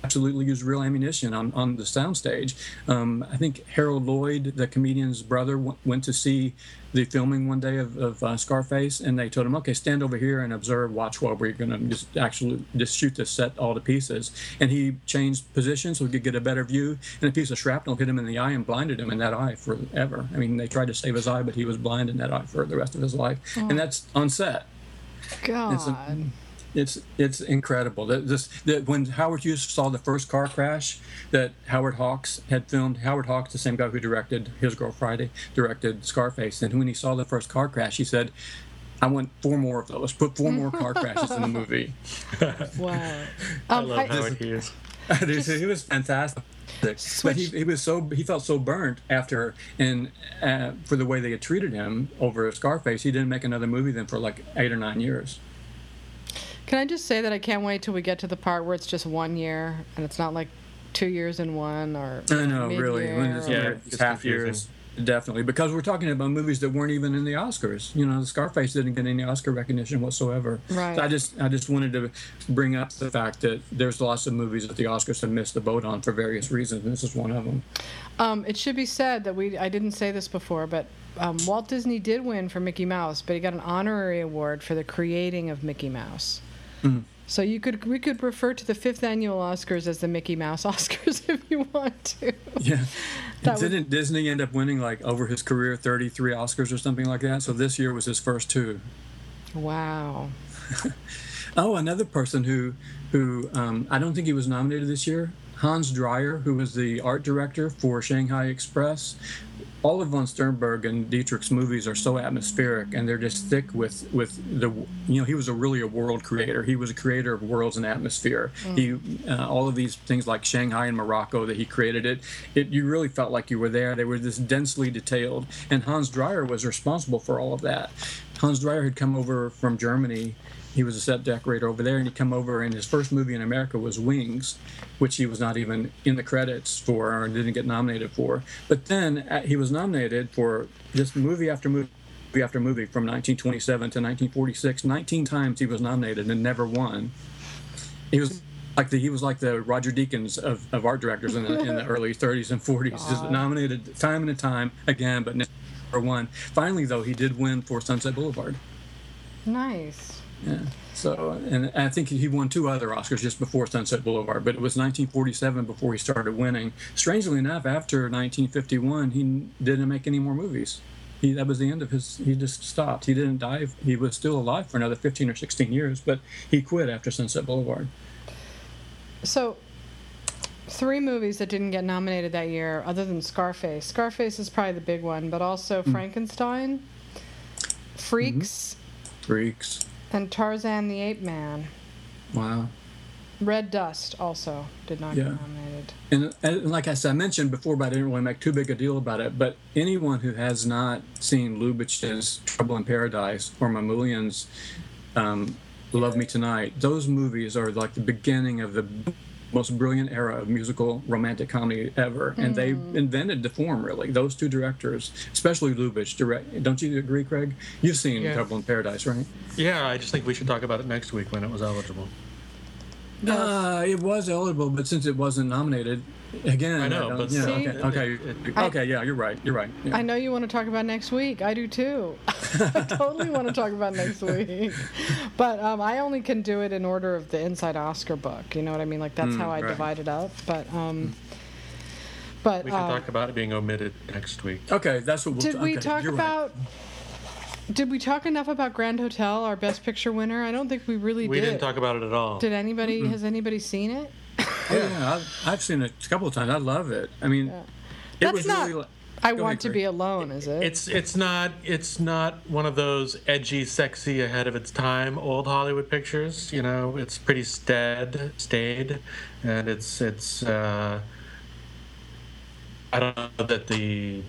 Absolutely used real ammunition on, on the soundstage. Um, I think Harold Lloyd, the comedian's brother, w- went to see the filming one day of, of uh, Scarface, and they told him, "Okay, stand over here and observe, watch while we're going to just actually just shoot this set all to pieces." And he changed positions so he could get a better view. And a piece of shrapnel hit him in the eye and blinded him in that eye forever. I mean, they tried to save his eye, but he was blind in that eye for the rest of his life. And that's on set God. It's it's incredible. That this that when Howard Hughes saw the first car crash that Howard Hawks had filmed Howard Hawks the same guy who directed His Girl Friday directed Scarface. And when he saw the first car crash he said I want four more of those. Put four more car crashes in the movie. Wow. I Um, love I- Howard Hughes. he was fantastic. But he, he was so he felt so burnt after and uh, for the way they had treated him over Scarface he didn't make another movie then for like eight or nine years Can I just say that I can't wait till we get to the part where it's just one year and it's not like two years in one or I know, really. When it's, or- Yeah, it's it's half years, definitely. Because we're talking about movies that weren't even in the Oscars. You know, Scarface didn't get any Oscar recognition whatsoever. Right. So I just, I just wanted to bring up the fact that there's lots of movies that the Oscars have missed the boat on for various reasons, and this is one of them. Um, it should be said that we I didn't say this before, but um, Walt Disney did win for Mickey Mouse, but he got an honorary award for the creating of Mickey Mouse. Mm-hmm. So you could we could refer to the fifth annual Oscars as the Mickey Mouse Oscars if you want to. Yeah. Didn't Disney end up winning like over his career 33 Oscars or something like that? So this year was his first two. Wow. Oh, another person who, who um, I don't think he was nominated this year. Hans Dreier, who was the art director for Shanghai Express. All of von Sternberg and Dietrich's movies are so atmospheric, and they're just thick with with the. You know, he was a really a world creator. He was a creator of worlds and atmosphere. He uh, all of these things like Shanghai and Morocco that he created it. It you really felt like you were there. They were this densely detailed, and Hans Dreier was responsible for all of that. Hans Dreier had come over from Germany he was a set decorator over there, and he come over, and his first movie in America was Wings, which he was not even in the credits for or didn't get nominated for. But then uh, he was nominated for just movie after movie after movie from 1927 to 1946. 19 times he was nominated and never won. He was like the he was like the Roger Deakins of, of art directors in the, in the early 30s and 40s, just nominated time and time again, but never won. Finally, though, he did win for Sunset Boulevard. Nice. Yeah. So, and I think he won two other Oscars just before Sunset Boulevard, but it was 1947 before he started winning. Strangely enough, after 1951, he didn't make any more movies. He, that was the end of his. He just stopped. He didn't die. He was still alive for another 15 or 16 years, but he quit after Sunset Boulevard. So, three movies that didn't get nominated that year, other than Scarface. Scarface is probably the big one, but also Hmm. Frankenstein, Freaks, Freaks. And Tarzan the Ape Man. Wow. Red Dust also did not Yeah. get nominated. And, and like I said, I mentioned before, but I didn't want to make too big a deal about it. But anyone who has not seen Lubitsch's Trouble in Paradise or Mamoulian's um, Love Me Tonight, those movies are like the beginning of the most brilliant era of musical romantic comedy ever. And they invented the form, really. Those two directors, especially Lubitsch, direct. Don't you agree, Craig? You've seen Yeah. Trouble in Paradise, right? Yeah, I just think we should talk about it next week when it was eligible. Uh, it was eligible, but since it wasn't nominated, again, I know, don't- but yeah, See? okay, okay, It- okay, yeah, you're right, you're right. yeah. I know you want to talk about next week. I do too. I totally want to talk about next week. But um, I only can do it in order of the Inside Oscar book. You know what I mean? Like that's how I right. divide it up. But um, but We can uh, talk about it being omitted next week. Okay, that's what we'll did we okay, talk you're right. about? Did we talk enough about Grand Hotel, our Best Picture winner? I don't think we really We did. didn't talk about it at all. Did anybody? Has anybody seen it? Oh, yeah, I've, I've seen it a couple of times. I love it. I mean, Yeah. it That's was not. really. I Go want to be alone. Is it? It's it's not it's not one of those edgy, sexy, ahead of its time old Hollywood pictures. You know, it's pretty stead, staid, and it's it's. Uh, I don't know that the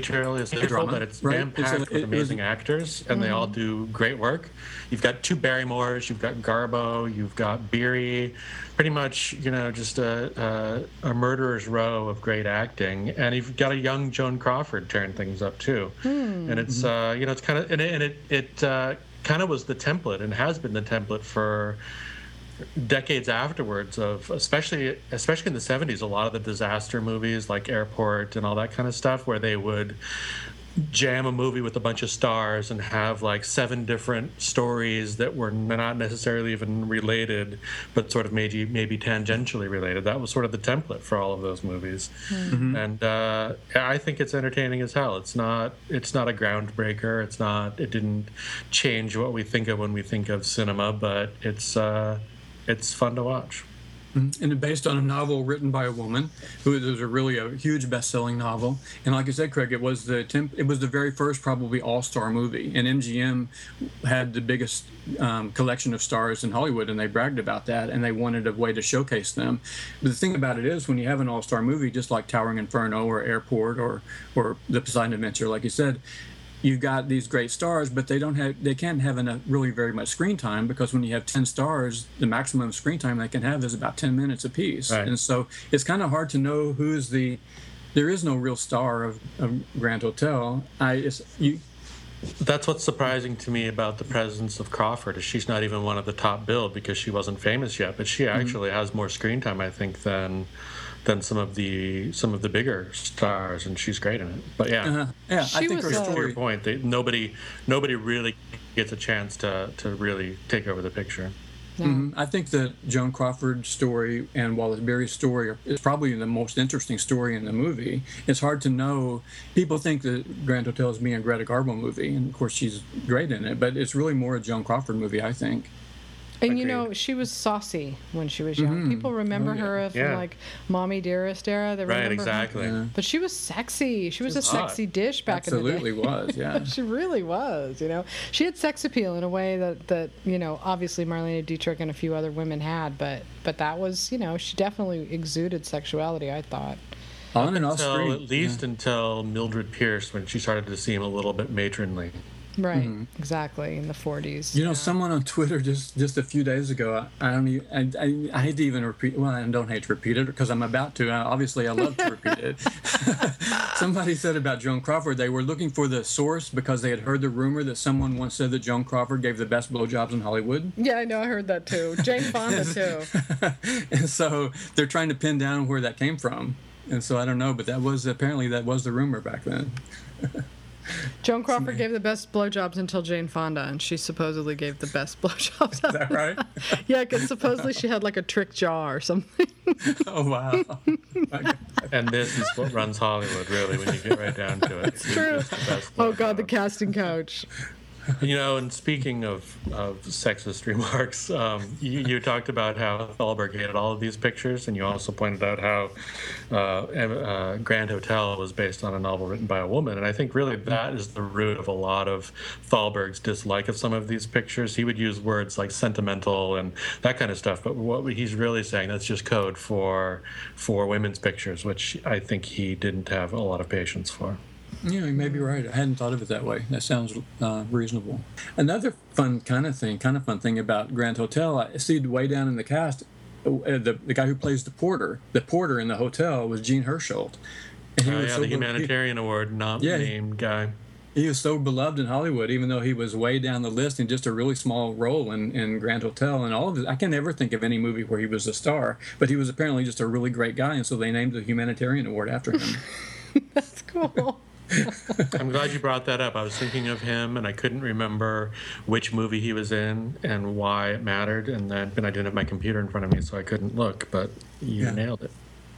material is difficult, drama, but it's right? jam It's a- packed it with was- amazing actors, and they all do great work. You've got two Barrymores, you've got Garbo, you've got Beery, pretty much you know just a, a, a murderer's row of great acting, and you've got a young Joan Crawford tearing things up too. And it's uh, you know it's kind of and it and it, it uh, kind of was the template and has been the template for decades afterwards of especially especially in the 70s a lot of the disaster movies like airport and all that kind of stuff where they would jam a movie with a bunch of stars and have like seven different stories that were not necessarily even related but sort of maybe maybe tangentially related. That was sort of the template for all of those movies. And uh, i think it's entertaining as hell. It's not it's not a groundbreaker. It's not it didn't change what we think of when we think of cinema but it's uh, it's fun to watch and based on a novel written by a woman who was a really a huge best-selling novel. And like I said, Craig, it was the temp- it was the very first probably all-star movie. And MGM had the biggest um, collection of stars in Hollywood, and they bragged about that, and they wanted a way to showcase them. But the thing about it is, when you have an all-star movie, just like Towering Inferno or Airport or or The Poseidon Adventure, like you said. You've got these great stars, but they don't have they can't have enough really very much screen time because when you have ten stars, the maximum screen time they can have is about ten minutes apiece. Right. And so it's kind of hard to know who's the. There is no real star of, of Grand Hotel. I you That's what's surprising to me about the presence of Crawford is she's not even one of the top billed because she wasn't famous yet, but she Mm-hmm. actually has more screen time I think than than some of the some of the bigger stars and she's great in it. But yeah. uh, yeah. I think was, her uh, To your point, they, nobody nobody really gets a chance to to really take over the picture. Mhm. I think that Joan Crawford's story and Wallace Beery's story are- is probably the most interesting story in the movie. It's hard to know. People think that Grand Hotel is being a Greta Garbo movie, and of course she's great in it. But it's really more a Joan Crawford movie, I think. And you know, she was saucy when she was young. Mm-hmm. People remember Oh, yeah. her from Yeah. like "Mommy Dearest" era. They Right, remember her. exactly. Yeah. But she was sexy. She was a was hot. sexy dish back in the day. Absolutely was, yeah. she really was. You know, she had sex appeal in a way that that you know, obviously Marlene Dietrich and a few other women had, but but that was you know, she definitely exuded sexuality. I thought. On and off Until, screen. at least until Mildred Pierce when she started to seem a little bit matronly. Right. Exactly. In the 40s. You know, yeah. someone on Twitter just just a few days ago. I, I don't even. I, I, I hate to even repeat. Well, I don't hate to repeat it because I'm about to. Uh, obviously, I love to repeat it. Somebody said about Joan Crawford they were looking for the source because they had heard the rumor that someone once said that Joan Crawford gave the best blowjobs in Hollywood, Yeah, I know. I heard that too. Jane Fonda too. and so they're trying to pin down where that came from. And so I don't know, but that was apparently that was the rumor back then. Joan Crawford gave the best blowjobs until Jane Fonda, and she supposedly gave the best blowjobs. Is that right? yeah, because supposedly she had like a trick jaw or something. oh wow. And this is what runs Hollywood, really, when you get right down to it. It's true. Oh God, the casting couch. You know, and speaking of, of sexist remarks, um, you, you talked about how Thalberg hated all of these pictures, and you also pointed out how uh, uh, Grand Hotel was based on a novel written by a woman. And I think really that is the root of a lot of Thalberg's dislike of some of these pictures. He would use words like sentimental and that kind of stuff, but what he's really saying that's just code for for women's pictures, which I think he didn't have a lot of patience for. Yeah, you may be right. I hadn't thought of it that way. That sounds uh, reasonable. Another fun kind of thing, kind of fun thing about Grand Hotel, I see way down in the cast, uh, the, the guy who plays the porter, the porter in the hotel was Jean Hersholt. And he Oh, was yeah, so the be- humanitarian award not Yeah. named guy. He, he was so beloved in Hollywood, even though he was way down the list in just a really small role in, in Grand Hotel and all of it. I can never think of any movie where he was a star, but he was apparently just a really great guy, and so they named the humanitarian award after him. That's cool. I'm glad you brought that up. I was thinking of him, and I couldn't remember which movie he was in and why it mattered. And then and I didn't have my computer in front of me, so I couldn't look. But you Yeah. nailed it.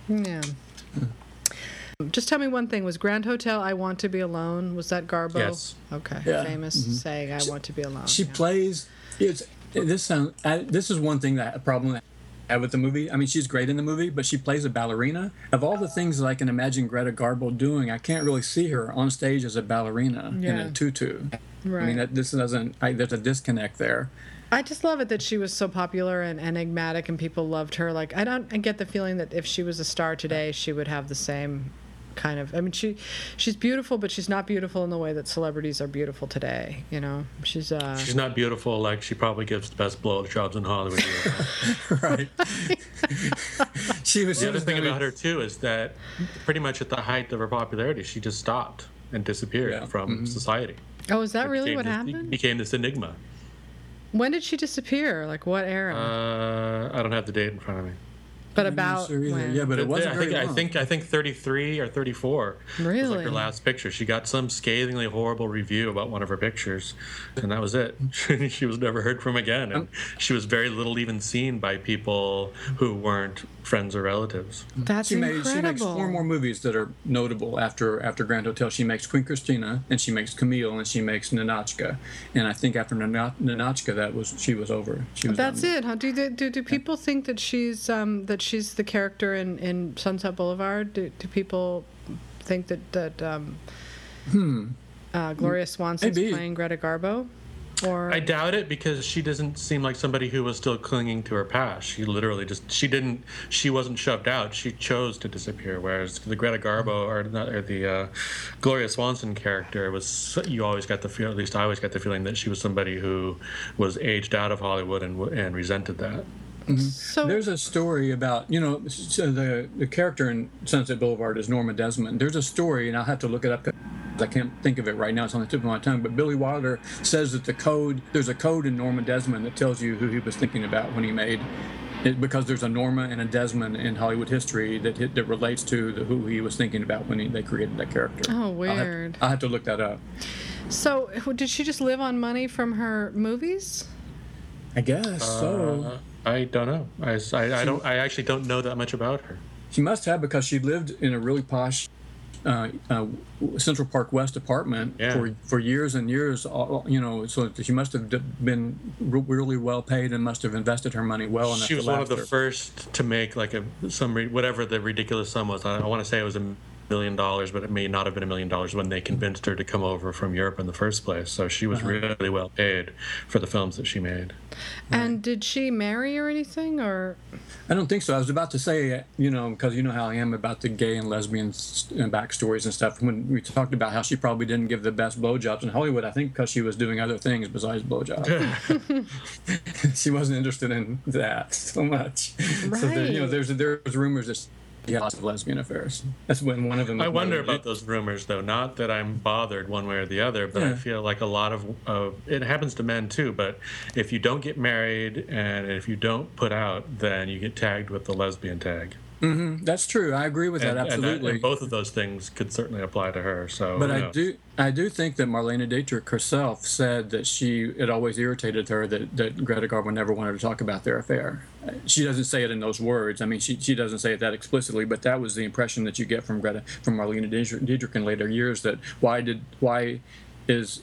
Yeah. Just tell me one thing. Was Grand Hotel "I Want to Be Alone"? Was that Garbo? Yes. Okay. Yeah. Famous mm-hmm. saying "I want to be alone." She yeah. plays. It's this sounds. I, this is one thing that a problem. have Uh, with the movie. I mean, she's great in the movie, but she plays a ballerina. Of all the things that I can imagine Greta Garbo doing, I can't really see her on stage as a ballerina in a tutu. Right. I mean, that, this doesn't. I, there's a disconnect there. I just love it that she was so popular and enigmatic, and people loved her. Like I don't, I get the feeling that if she was a star today, she would have the same kind of. I mean, she, she's beautiful, but she's not beautiful in the way that celebrities are beautiful today. You know, she's. uh She's not beautiful like she probably gives the best blowjobs in Hollywood. right. she was. the she other was thing gonna be- about her too is that pretty much at the height of her popularity, she just stopped and disappeared Yeah. from society. Oh, is that really what this- happened? Became this enigma. When did she disappear? Like what era? Uh, I don't have the date in front of me. But about when? Yeah, but it wasn't I very think, I think I think 33 or 34 was like Really? her last picture. She got some scathingly horrible review about one of her pictures, and that was it. she was never heard from again, and oh. she was very little even seen by people who weren't friends or relatives. That's She made incredible. she makes four more movies that are notable after after Grand Hotel. She makes Queen Christina and she makes Camille and she makes Ninotchka. And I think after Nino- Ninotchka that was she was over. She was That's done. it, huh? Do, do do do people think that she's um that she's the character in in Sunset Boulevard? Do do people think that that um uh, Gloria Swanson's Maybe. playing Greta Garbo? Or I doubt it because she doesn't seem like somebody who was still clinging to her past. She literally just she didn't she wasn't shoved out. She chose to disappear. Whereas the Greta Garbo or not or the uh, Gloria Swanson character was you always got the feel at least I always got the feeling that she was somebody who was aged out of Hollywood and and resented that. so There's a story about you know so the the character in Sunset Boulevard is Norma Desmond. There's a story, and I'll have to look it up. 'Cause I can't think of it right now. It's on the tip of my tongue. But Billy Wilder says that the code there's a code in Norma Desmond that tells you who he was thinking about when he made. It, because there's a Norma and a Desmond in Hollywood history that hit, that relates to the, who he was thinking about when he, they created that character. Oh, I'll have- weird. I'll have to look that up. so did she just live on money from her movies? I guess so. Uh, I don't know. I, s- I- I don't. I actually don't know that much about her. She must have because she lived in a really posh uh, uh, Central Park West apartment Yeah. for for years and years. You know, so she must have been really well paid and must have invested her money well she was one of the first to make like a some whatever the ridiculous sum was. I, I want to say it was a million dollars, but it may not have been a million dollars when they convinced her to come over from Europe in the first place. So she was uh-huh. really well paid for the films that she made. And did she marry or anything? Or I don't think so. I was about to say, you know, because you know how I am about the gay and lesbian s- and backstories and stuff. When we talked about how she probably didn't give the best blowjobs in Hollywood, I think because she was doing other things besides blowjobs. she wasn't interested in that so much. Right. So there, you know, Right. there's there's rumors that she had lots of lesbian affairs. That's when one of them. I wonder about those rumors, though. Not that I'm bothered one way or the other, but I feel like a lot of uh, it happens to men too. But if you don't get married and if you don't put out, then you get tagged with the lesbian tag. That's true. I agree with that And, and that- absolutely. and both of those things could certainly apply to her. So, But who I do, I do think that Marlene Dietrich herself said that she, it always irritated her that, that Greta Garbo never wanted to talk about their affair. She doesn't say it in those words. I mean, she, she doesn't say it that explicitly, but that was the impression that you get from Greta, from Marlene Dietrich, Dietrich in later years. That why did, why is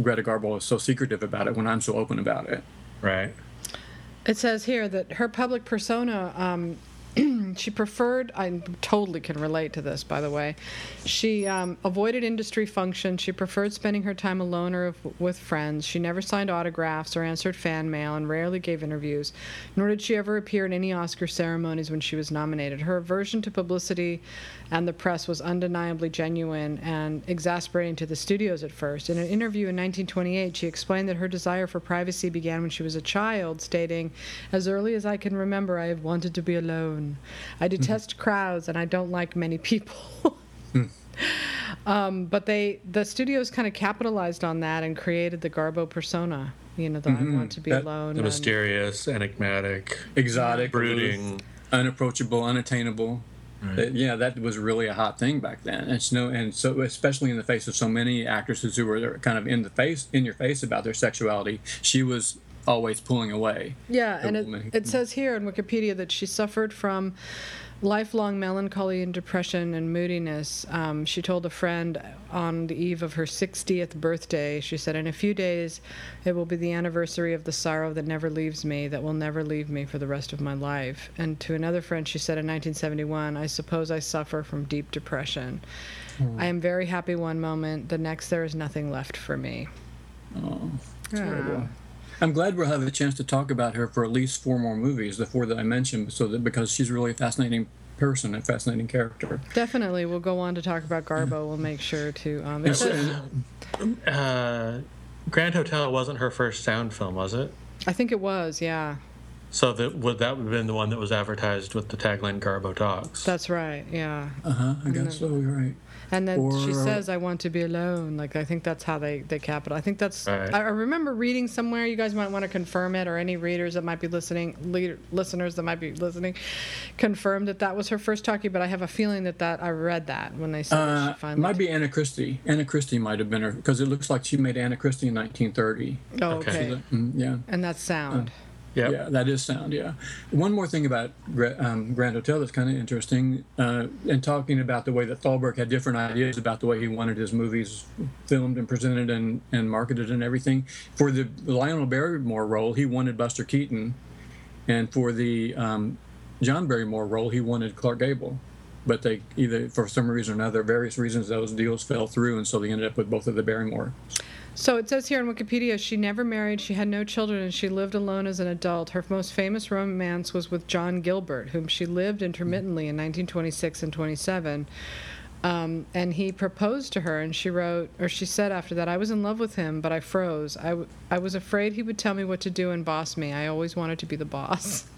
Greta Garbo so secretive about it when I'm so open about it? right. It says here that her public persona, um, she preferred, I totally can relate to this, by the way. She um, avoided industry functions. She preferred spending her time alone or with friends. She never signed autographs or answered fan mail and rarely gave interviews, nor did she ever appear in any Oscar ceremonies when she was nominated. Her aversion to publicity and the press was undeniably genuine and exasperating to the studios at first. In an interview in 1928, she explained that her desire for privacy began when she was a child, stating, As early as I can remember, I have wanted to be alone. I mm-hmm. detest crowds and I don't like many people. Mm. um, but they, the studios kind of capitalized on that and created the Garbo persona. You know, the I mm-hmm. want to be That- alone. The and- mysterious, enigmatic, Exotic, brooding. unapproachable, unattainable. That- yeah, that was really a hot thing back then, and so and so especially in the face of so many actresses who were kind of in the face, in your face about their sexuality, she was always pulling away. Yeah, and it, it says here in Wikipedia that she suffered from lifelong melancholy and depression and moodiness. Um, she told a friend on the eve of her 60th birthday, she said, In a few days, it will be the anniversary of the sorrow that never leaves me, that will never leave me for the rest of my life. And to another friend, she said in 1971, I suppose I suffer from deep depression. I am very happy one moment, the next, there is nothing left for me. Oh, Yeah. Terrible. I'm glad we'll have a chance to talk about her for at least four more movies, the four that I mentioned, so that because she's really a fascinating person, a fascinating character. Definitely, we'll go on to talk about Garbo. We'll make sure to. Um, it says- Uh, Grand Hotel wasn't her first sound film, was it? I think it was, yeah. So that would that would have been the one that was advertised with the tagline "Garbo Talks." That's right, yeah. uh-huh, I guess so. You're right. And then she says, "I want to be alone." Like I think that's how they they cap it. I think that's. Right. I, I remember reading somewhere. You guys might want to confirm it, or any readers that might be listening, leader, listeners that might be listening, confirm that that was her first talkie. But I have a feeling that that I read that when they said Uh, she it finally. might be Anna Christie. Anna Christie might have been her because it looks like she made Anna Christie in 1930. oh, Okay. okay. Mm, yeah. And that's sound. Yeah, that is sound. Yeah. One more thing about um, Grand Hotel that's kind of interesting, uh, and talking about the way that Thalberg had different ideas about the way he wanted his movies filmed and presented and, and marketed and everything. For the Lionel Barrymore role, he wanted Buster Keaton, and for the um, John Barrymore role, he wanted Clark Gable. But they either, for some reason or another, various reasons, those deals fell through, and so they ended up with both of the Barrymore. So it says here on Wikipedia, she never married, she had no children, and she lived alone as an adult. Her most famous romance was with John Gilbert, whom she lived intermittently in 1926 and 27. Um, and he proposed to her, and she wrote, or she said after that, I was in love with him, but I froze. I, w- I was afraid he would tell me what to do and boss me. I always wanted to be the boss.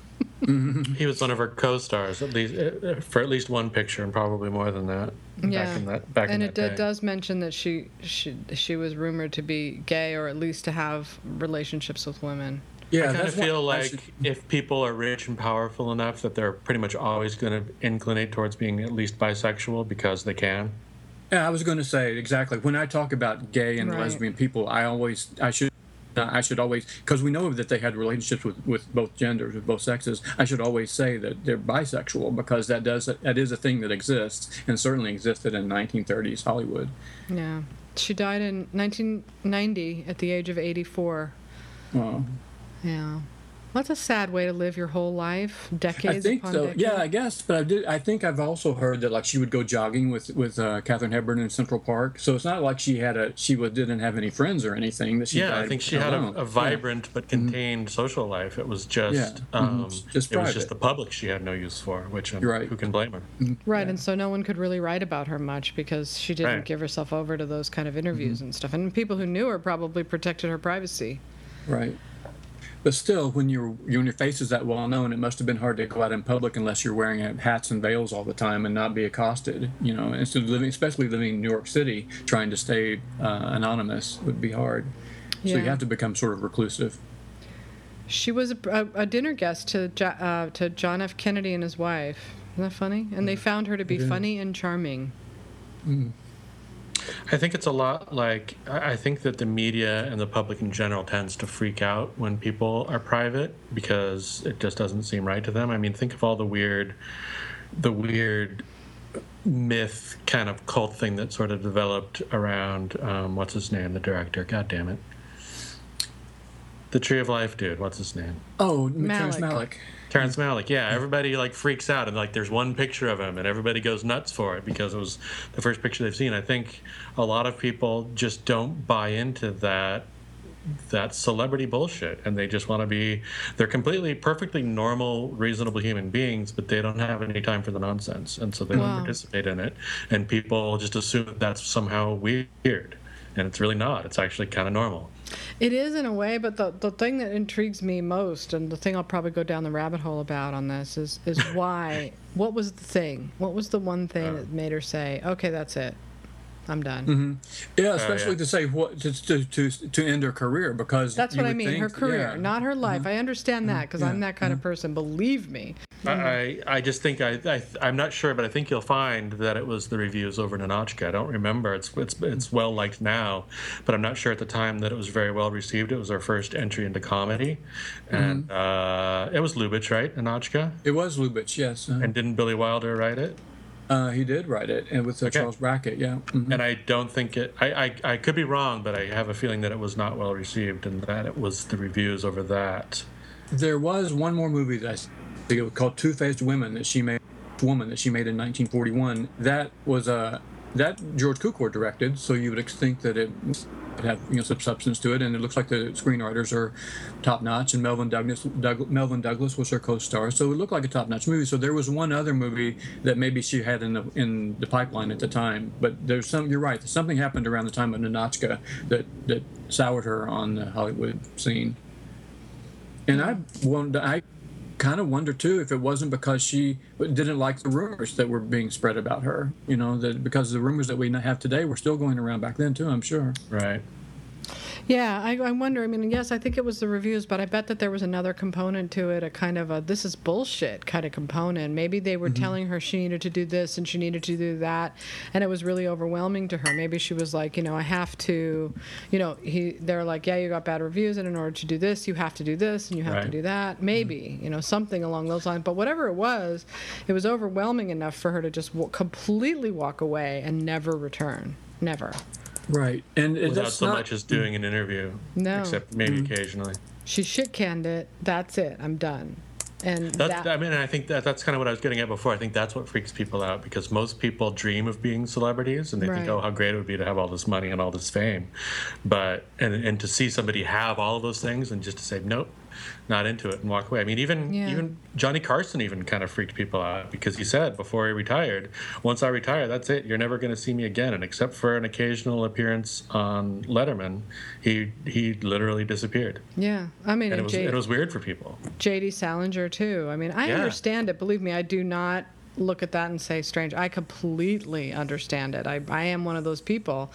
He was one of her co-stars, at least uh, for at least one picture, and probably more than that. Yeah. Back in that, back and in it that d- day. does mention that she, she she was rumored to be gay, or at least to have relationships with women. Yeah, I kind of feel like should- if people are rich and powerful enough that they're pretty much always going to inclinate towards being at least bisexual because they can. Yeah, I was going to say exactly. When I talk about gay and Right. lesbian people, I always, I should, Uh, I should always, because we know that they had relationships with, with both genders, with both sexes. I should always say that they're bisexual because that does that is a thing that exists and certainly existed in 1930s Hollywood. Yeah. She died in 1990 at the age of 84. Well, Yeah. That's a sad way to live your whole life, decades I think upon so. decades. Yeah, I guess. But I did. I think I've also heard that like she would go jogging with with uh, Katharine Hepburn in Central Park. So it's not like she had a she was, didn't have any friends or anything. That she yeah, I think she had a, a vibrant but contained social life. It was just, Yeah. um, Mhm. Just it was just the public she had no use for. Which um, Right. who can blame her? Right, and so no one could really write about her much because she didn't Right. give herself over to those kind of interviews Mm-hmm. and stuff. And people who knew her probably protected her privacy. Right. But still, when your when your face is that well known, it must have been hard to go out in public unless you're wearing hats and veils all the time and not be accosted. You know, instead of living, especially living in New York City, trying to stay uh, anonymous would be hard. So you have to become sort of reclusive. She was a, a, a dinner guest to uh, to John F. Kennedy and his wife. Isn't that funny? And they found her to be is. funny and charming. I think it's a lot like I I think that the media and the public in general tends to freak out when people are private because it just doesn't seem right to them. I mean, think of all the weird, the weird myth kind of cult thing that sort of developed around um, what's his name, the director. God damn it, the Tree of Life dude. What's his name? Oh, Malick. Terrence Malick. Terrence Malick, yeah, everybody like freaks out and like there's one picture of him and everybody goes nuts for it because it was the first picture they've seen. I think a lot of people just don't buy into that that celebrity bullshit and they just want to be they're completely perfectly normal reasonable human beings but they don't have any time for the nonsense and so they Wow. don't participate in it and people just assume that that's somehow weird and it's really not it's actually kind of normal It is in a way, but the, the thing that intrigues me most, and the thing I'll probably go down the rabbit hole about on this, is is why. what was the thing? What was the one thing Uh. that made her say, "Okay, that's it, I'm done." Mm-hmm. Yeah, especially yeah. to say what to, to to to end her career because That's what I would mean. her career, yeah. not her life. I understand that because I'm that kind of person. Believe me. I, I just think I, I I'm not sure, but I think you'll find that it was the reviews over Ninotchka. I don't remember. It's it's it's well liked now, but I'm not sure at the time that it was very well received. It was our first entry into comedy, and uh, it was Lubitsch, right? Ninotchka. It was Lubitsch, yes. Uh, And didn't Billy Wilder write it? uh, he did write it, and with uh, Okay. Charles Brackett, yeah. mhm. And I don't think it. I, I I could be wrong, but I have a feeling that it was not well received, and that it was the reviews over that. There was one more movie that I think it was called Two Faced Women that she made, woman that she made in 1941. That was uh, that George Cukor directed, so you would think that it have you know some substance to it, and it looks like the screenwriters are top notch, and Melvyn Douglas, Doug, Melvyn Douglas was her co-star, so it looked like a top notch movie. So there was one other movie that maybe she had in the in the pipeline at the time, but there's some. You're right. Something happened around the time of Ninotchka that that soured her on the Hollywood scene. And I wonder, I kind of wonder too if it wasn't because she didn't like the rumors that were being spread about her. You know, that because the rumors that we have today were still going around back then too. I'm sure. Right. Yeah, I, I wonder. I mean, yes, I think it was the reviews, but I bet that there was another component to it, a kind of a this is bullshit kind of component. Maybe they were mm-hmm. telling her she needed to do this and she needed to do that, and it was really overwhelming to her. Maybe she was like, you know, I have to, you know, he they're like, yeah, you got bad reviews, and in order to do this, you have to do this and you have to do that. Mm-hmm. Maybe, you know, something along those lines. But whatever it was, it was overwhelming enough for her to just w- completely walk away and never return. Never. Right. And it, Without so not, much as doing an interview. No. Except maybe mm-hmm. occasionally. She shit canned it. That's it. I'm done. And That's, that, I mean, I think that that's kind of what I was getting at before. I think that's what freaks people out because most people dream of being celebrities and they Right. think, oh, how great it would be to have all this money and all this fame. But, and, and to see somebody have all of those things and just to say, nope, not into it and walk away. I mean, even, Yeah. even Johnny Carson even kind of freaked people out because he said before he retired, once I retire, that's it. You're never going to see me again. And except for an occasional appearance on Letterman, he, he literally disappeared. yeah. I mean, it was, J- it was weird for people. J.D. Salinger too. I mean, I Yeah. understand it. Believe me, I do not look at that and say strange. I completely understand it. I, I am one of those people,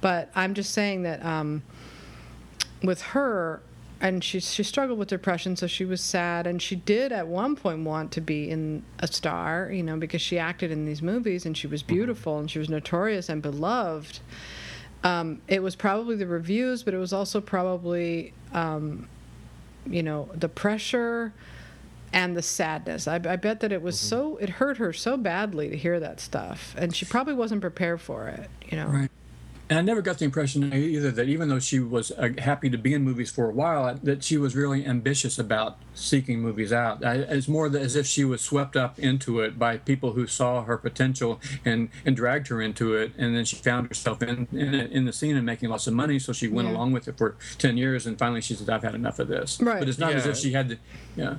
but I'm just saying that um, with her. And she she struggled with depression, so she was sad. And she did at one point want to be in a star, you know, because she acted in these movies and she was beautiful and she was notorious and beloved. Um, it was probably the reviews, but it was also probably um, you know the pressure and the sadness I, I bet that it was so it hurt her so badly to hear that stuff and she probably wasn't prepared for it you know Right. And I never got the impression either that even though she was uh, happy to be in movies for a while, that she was really ambitious about seeking movies out. I, it's more that as if she was swept up into it by people who saw her potential and, and dragged her into it, and then she found herself in in, in the scene and making lots of money. So she went Yeah. along with it for ten years, and finally she said, "I've had enough of this." Right. But it's not as if she had to, yeah.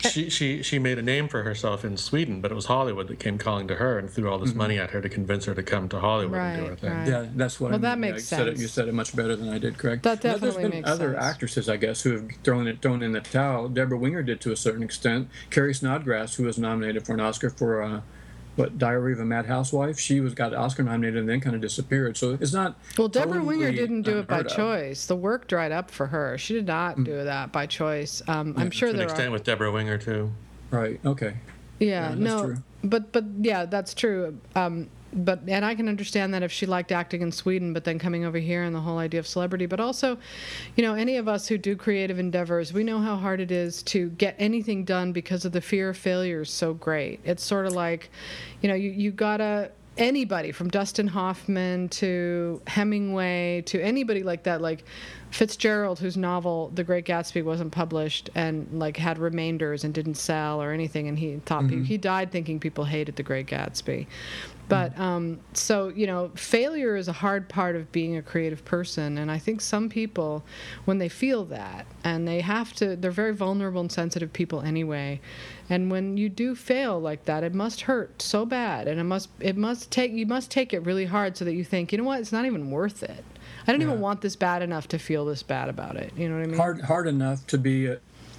She, she she made a name for herself in Sweden, but it was Hollywood that came calling to her and threw all this money at her to convince her to come to Hollywood and do her thing. right. Yeah, that's what. Well, I that makes Yeah, you Said it, you said it much better than I did, Craig. That You know, definitely There's been makes other sense. actresses, I guess, who have thrown it thrown in the towel. Debra Winger did to a certain extent. Carrie Snodgress, who was nominated for an Oscar for uh, what Diary of a Mad Housewife, she was got Oscar nominated and then kind of disappeared. So it's not. well debra winger didn't do it by of. choice the work dried up for her she did not do that by choice um, i'm sure To an there extent are with Debra Winger too. Right. Okay. yeah, Yeah, that's no true. but but yeah that's true um, but and I can understand that if she liked acting in Sweden, but then coming over here and the whole idea of celebrity. But also, you know, any of us who do creative endeavors, we know how hard it is to get anything done because of the fear of failure is so great. It's sort of like, you know, you you gotta anybody from Dustin Hoffman to Hemingway to anybody like that, like Fitzgerald, whose novel The Great Gatsby wasn't published and like had remainders and didn't sell or anything, and he thought pe- he died thinking people hated The Great Gatsby. But um, so you know, failure is a hard part of being a creative person, and I think some people, when they feel that, and they have to, they're very vulnerable and sensitive people anyway, and when you do fail like that, it must hurt so bad, and it must, it must take, you must take it really hard so that you think, you know what, it's not even worth it. I don't even want this bad enough to feel this bad about it. You know what I mean? Hard hard enough to be a,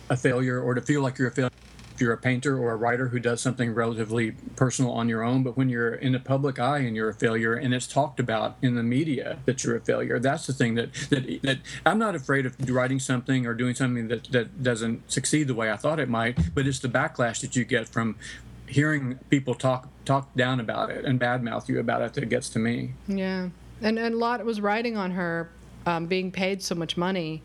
a failure or to feel like you're a failure if you're a painter or a writer who does something relatively personal on your own, but when you're in the public eye and you're a failure and it's talked about in the media that you're a failure, that's the thing that that, that I'm not afraid of writing something or doing something that, that doesn't succeed the way I thought it might, but it's the backlash that you get from hearing people talk talk down about it and badmouth you about it that gets to me. Yeah, and, and a lot was writing on her um, being paid so much money.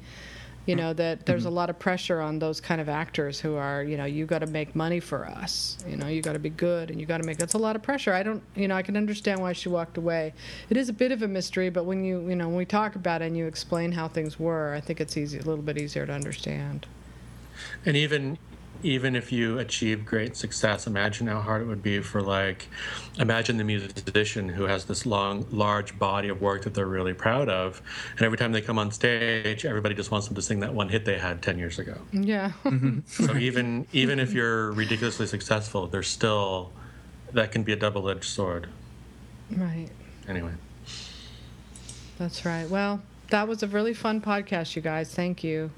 You mm-hmm. know that there's a mm-hmm. lot of pressure on those kind of actors who are, you know, you got to make money for us. You know, you got to be good, and you got to make. That's a lot of pressure. I don't, you know, I can understand why she walked away. It is a bit of a mystery, but when you, you know, when we talk about it and you explain how things were, I think it's easy, a little bit easier to understand. And even even if you achieve great success, imagine how hard it would be for like, imagine the musician who has this long, large body of work that they're really proud of, and every time they come on stage, everybody just wants them to sing that one hit they had ten years ago. Yeah. Mm-hmm. so even even if you're ridiculously successful, there's still that can be a double-edged sword. right. Anyway. That's right. Well, that was a really fun podcast, you guys. Thank you.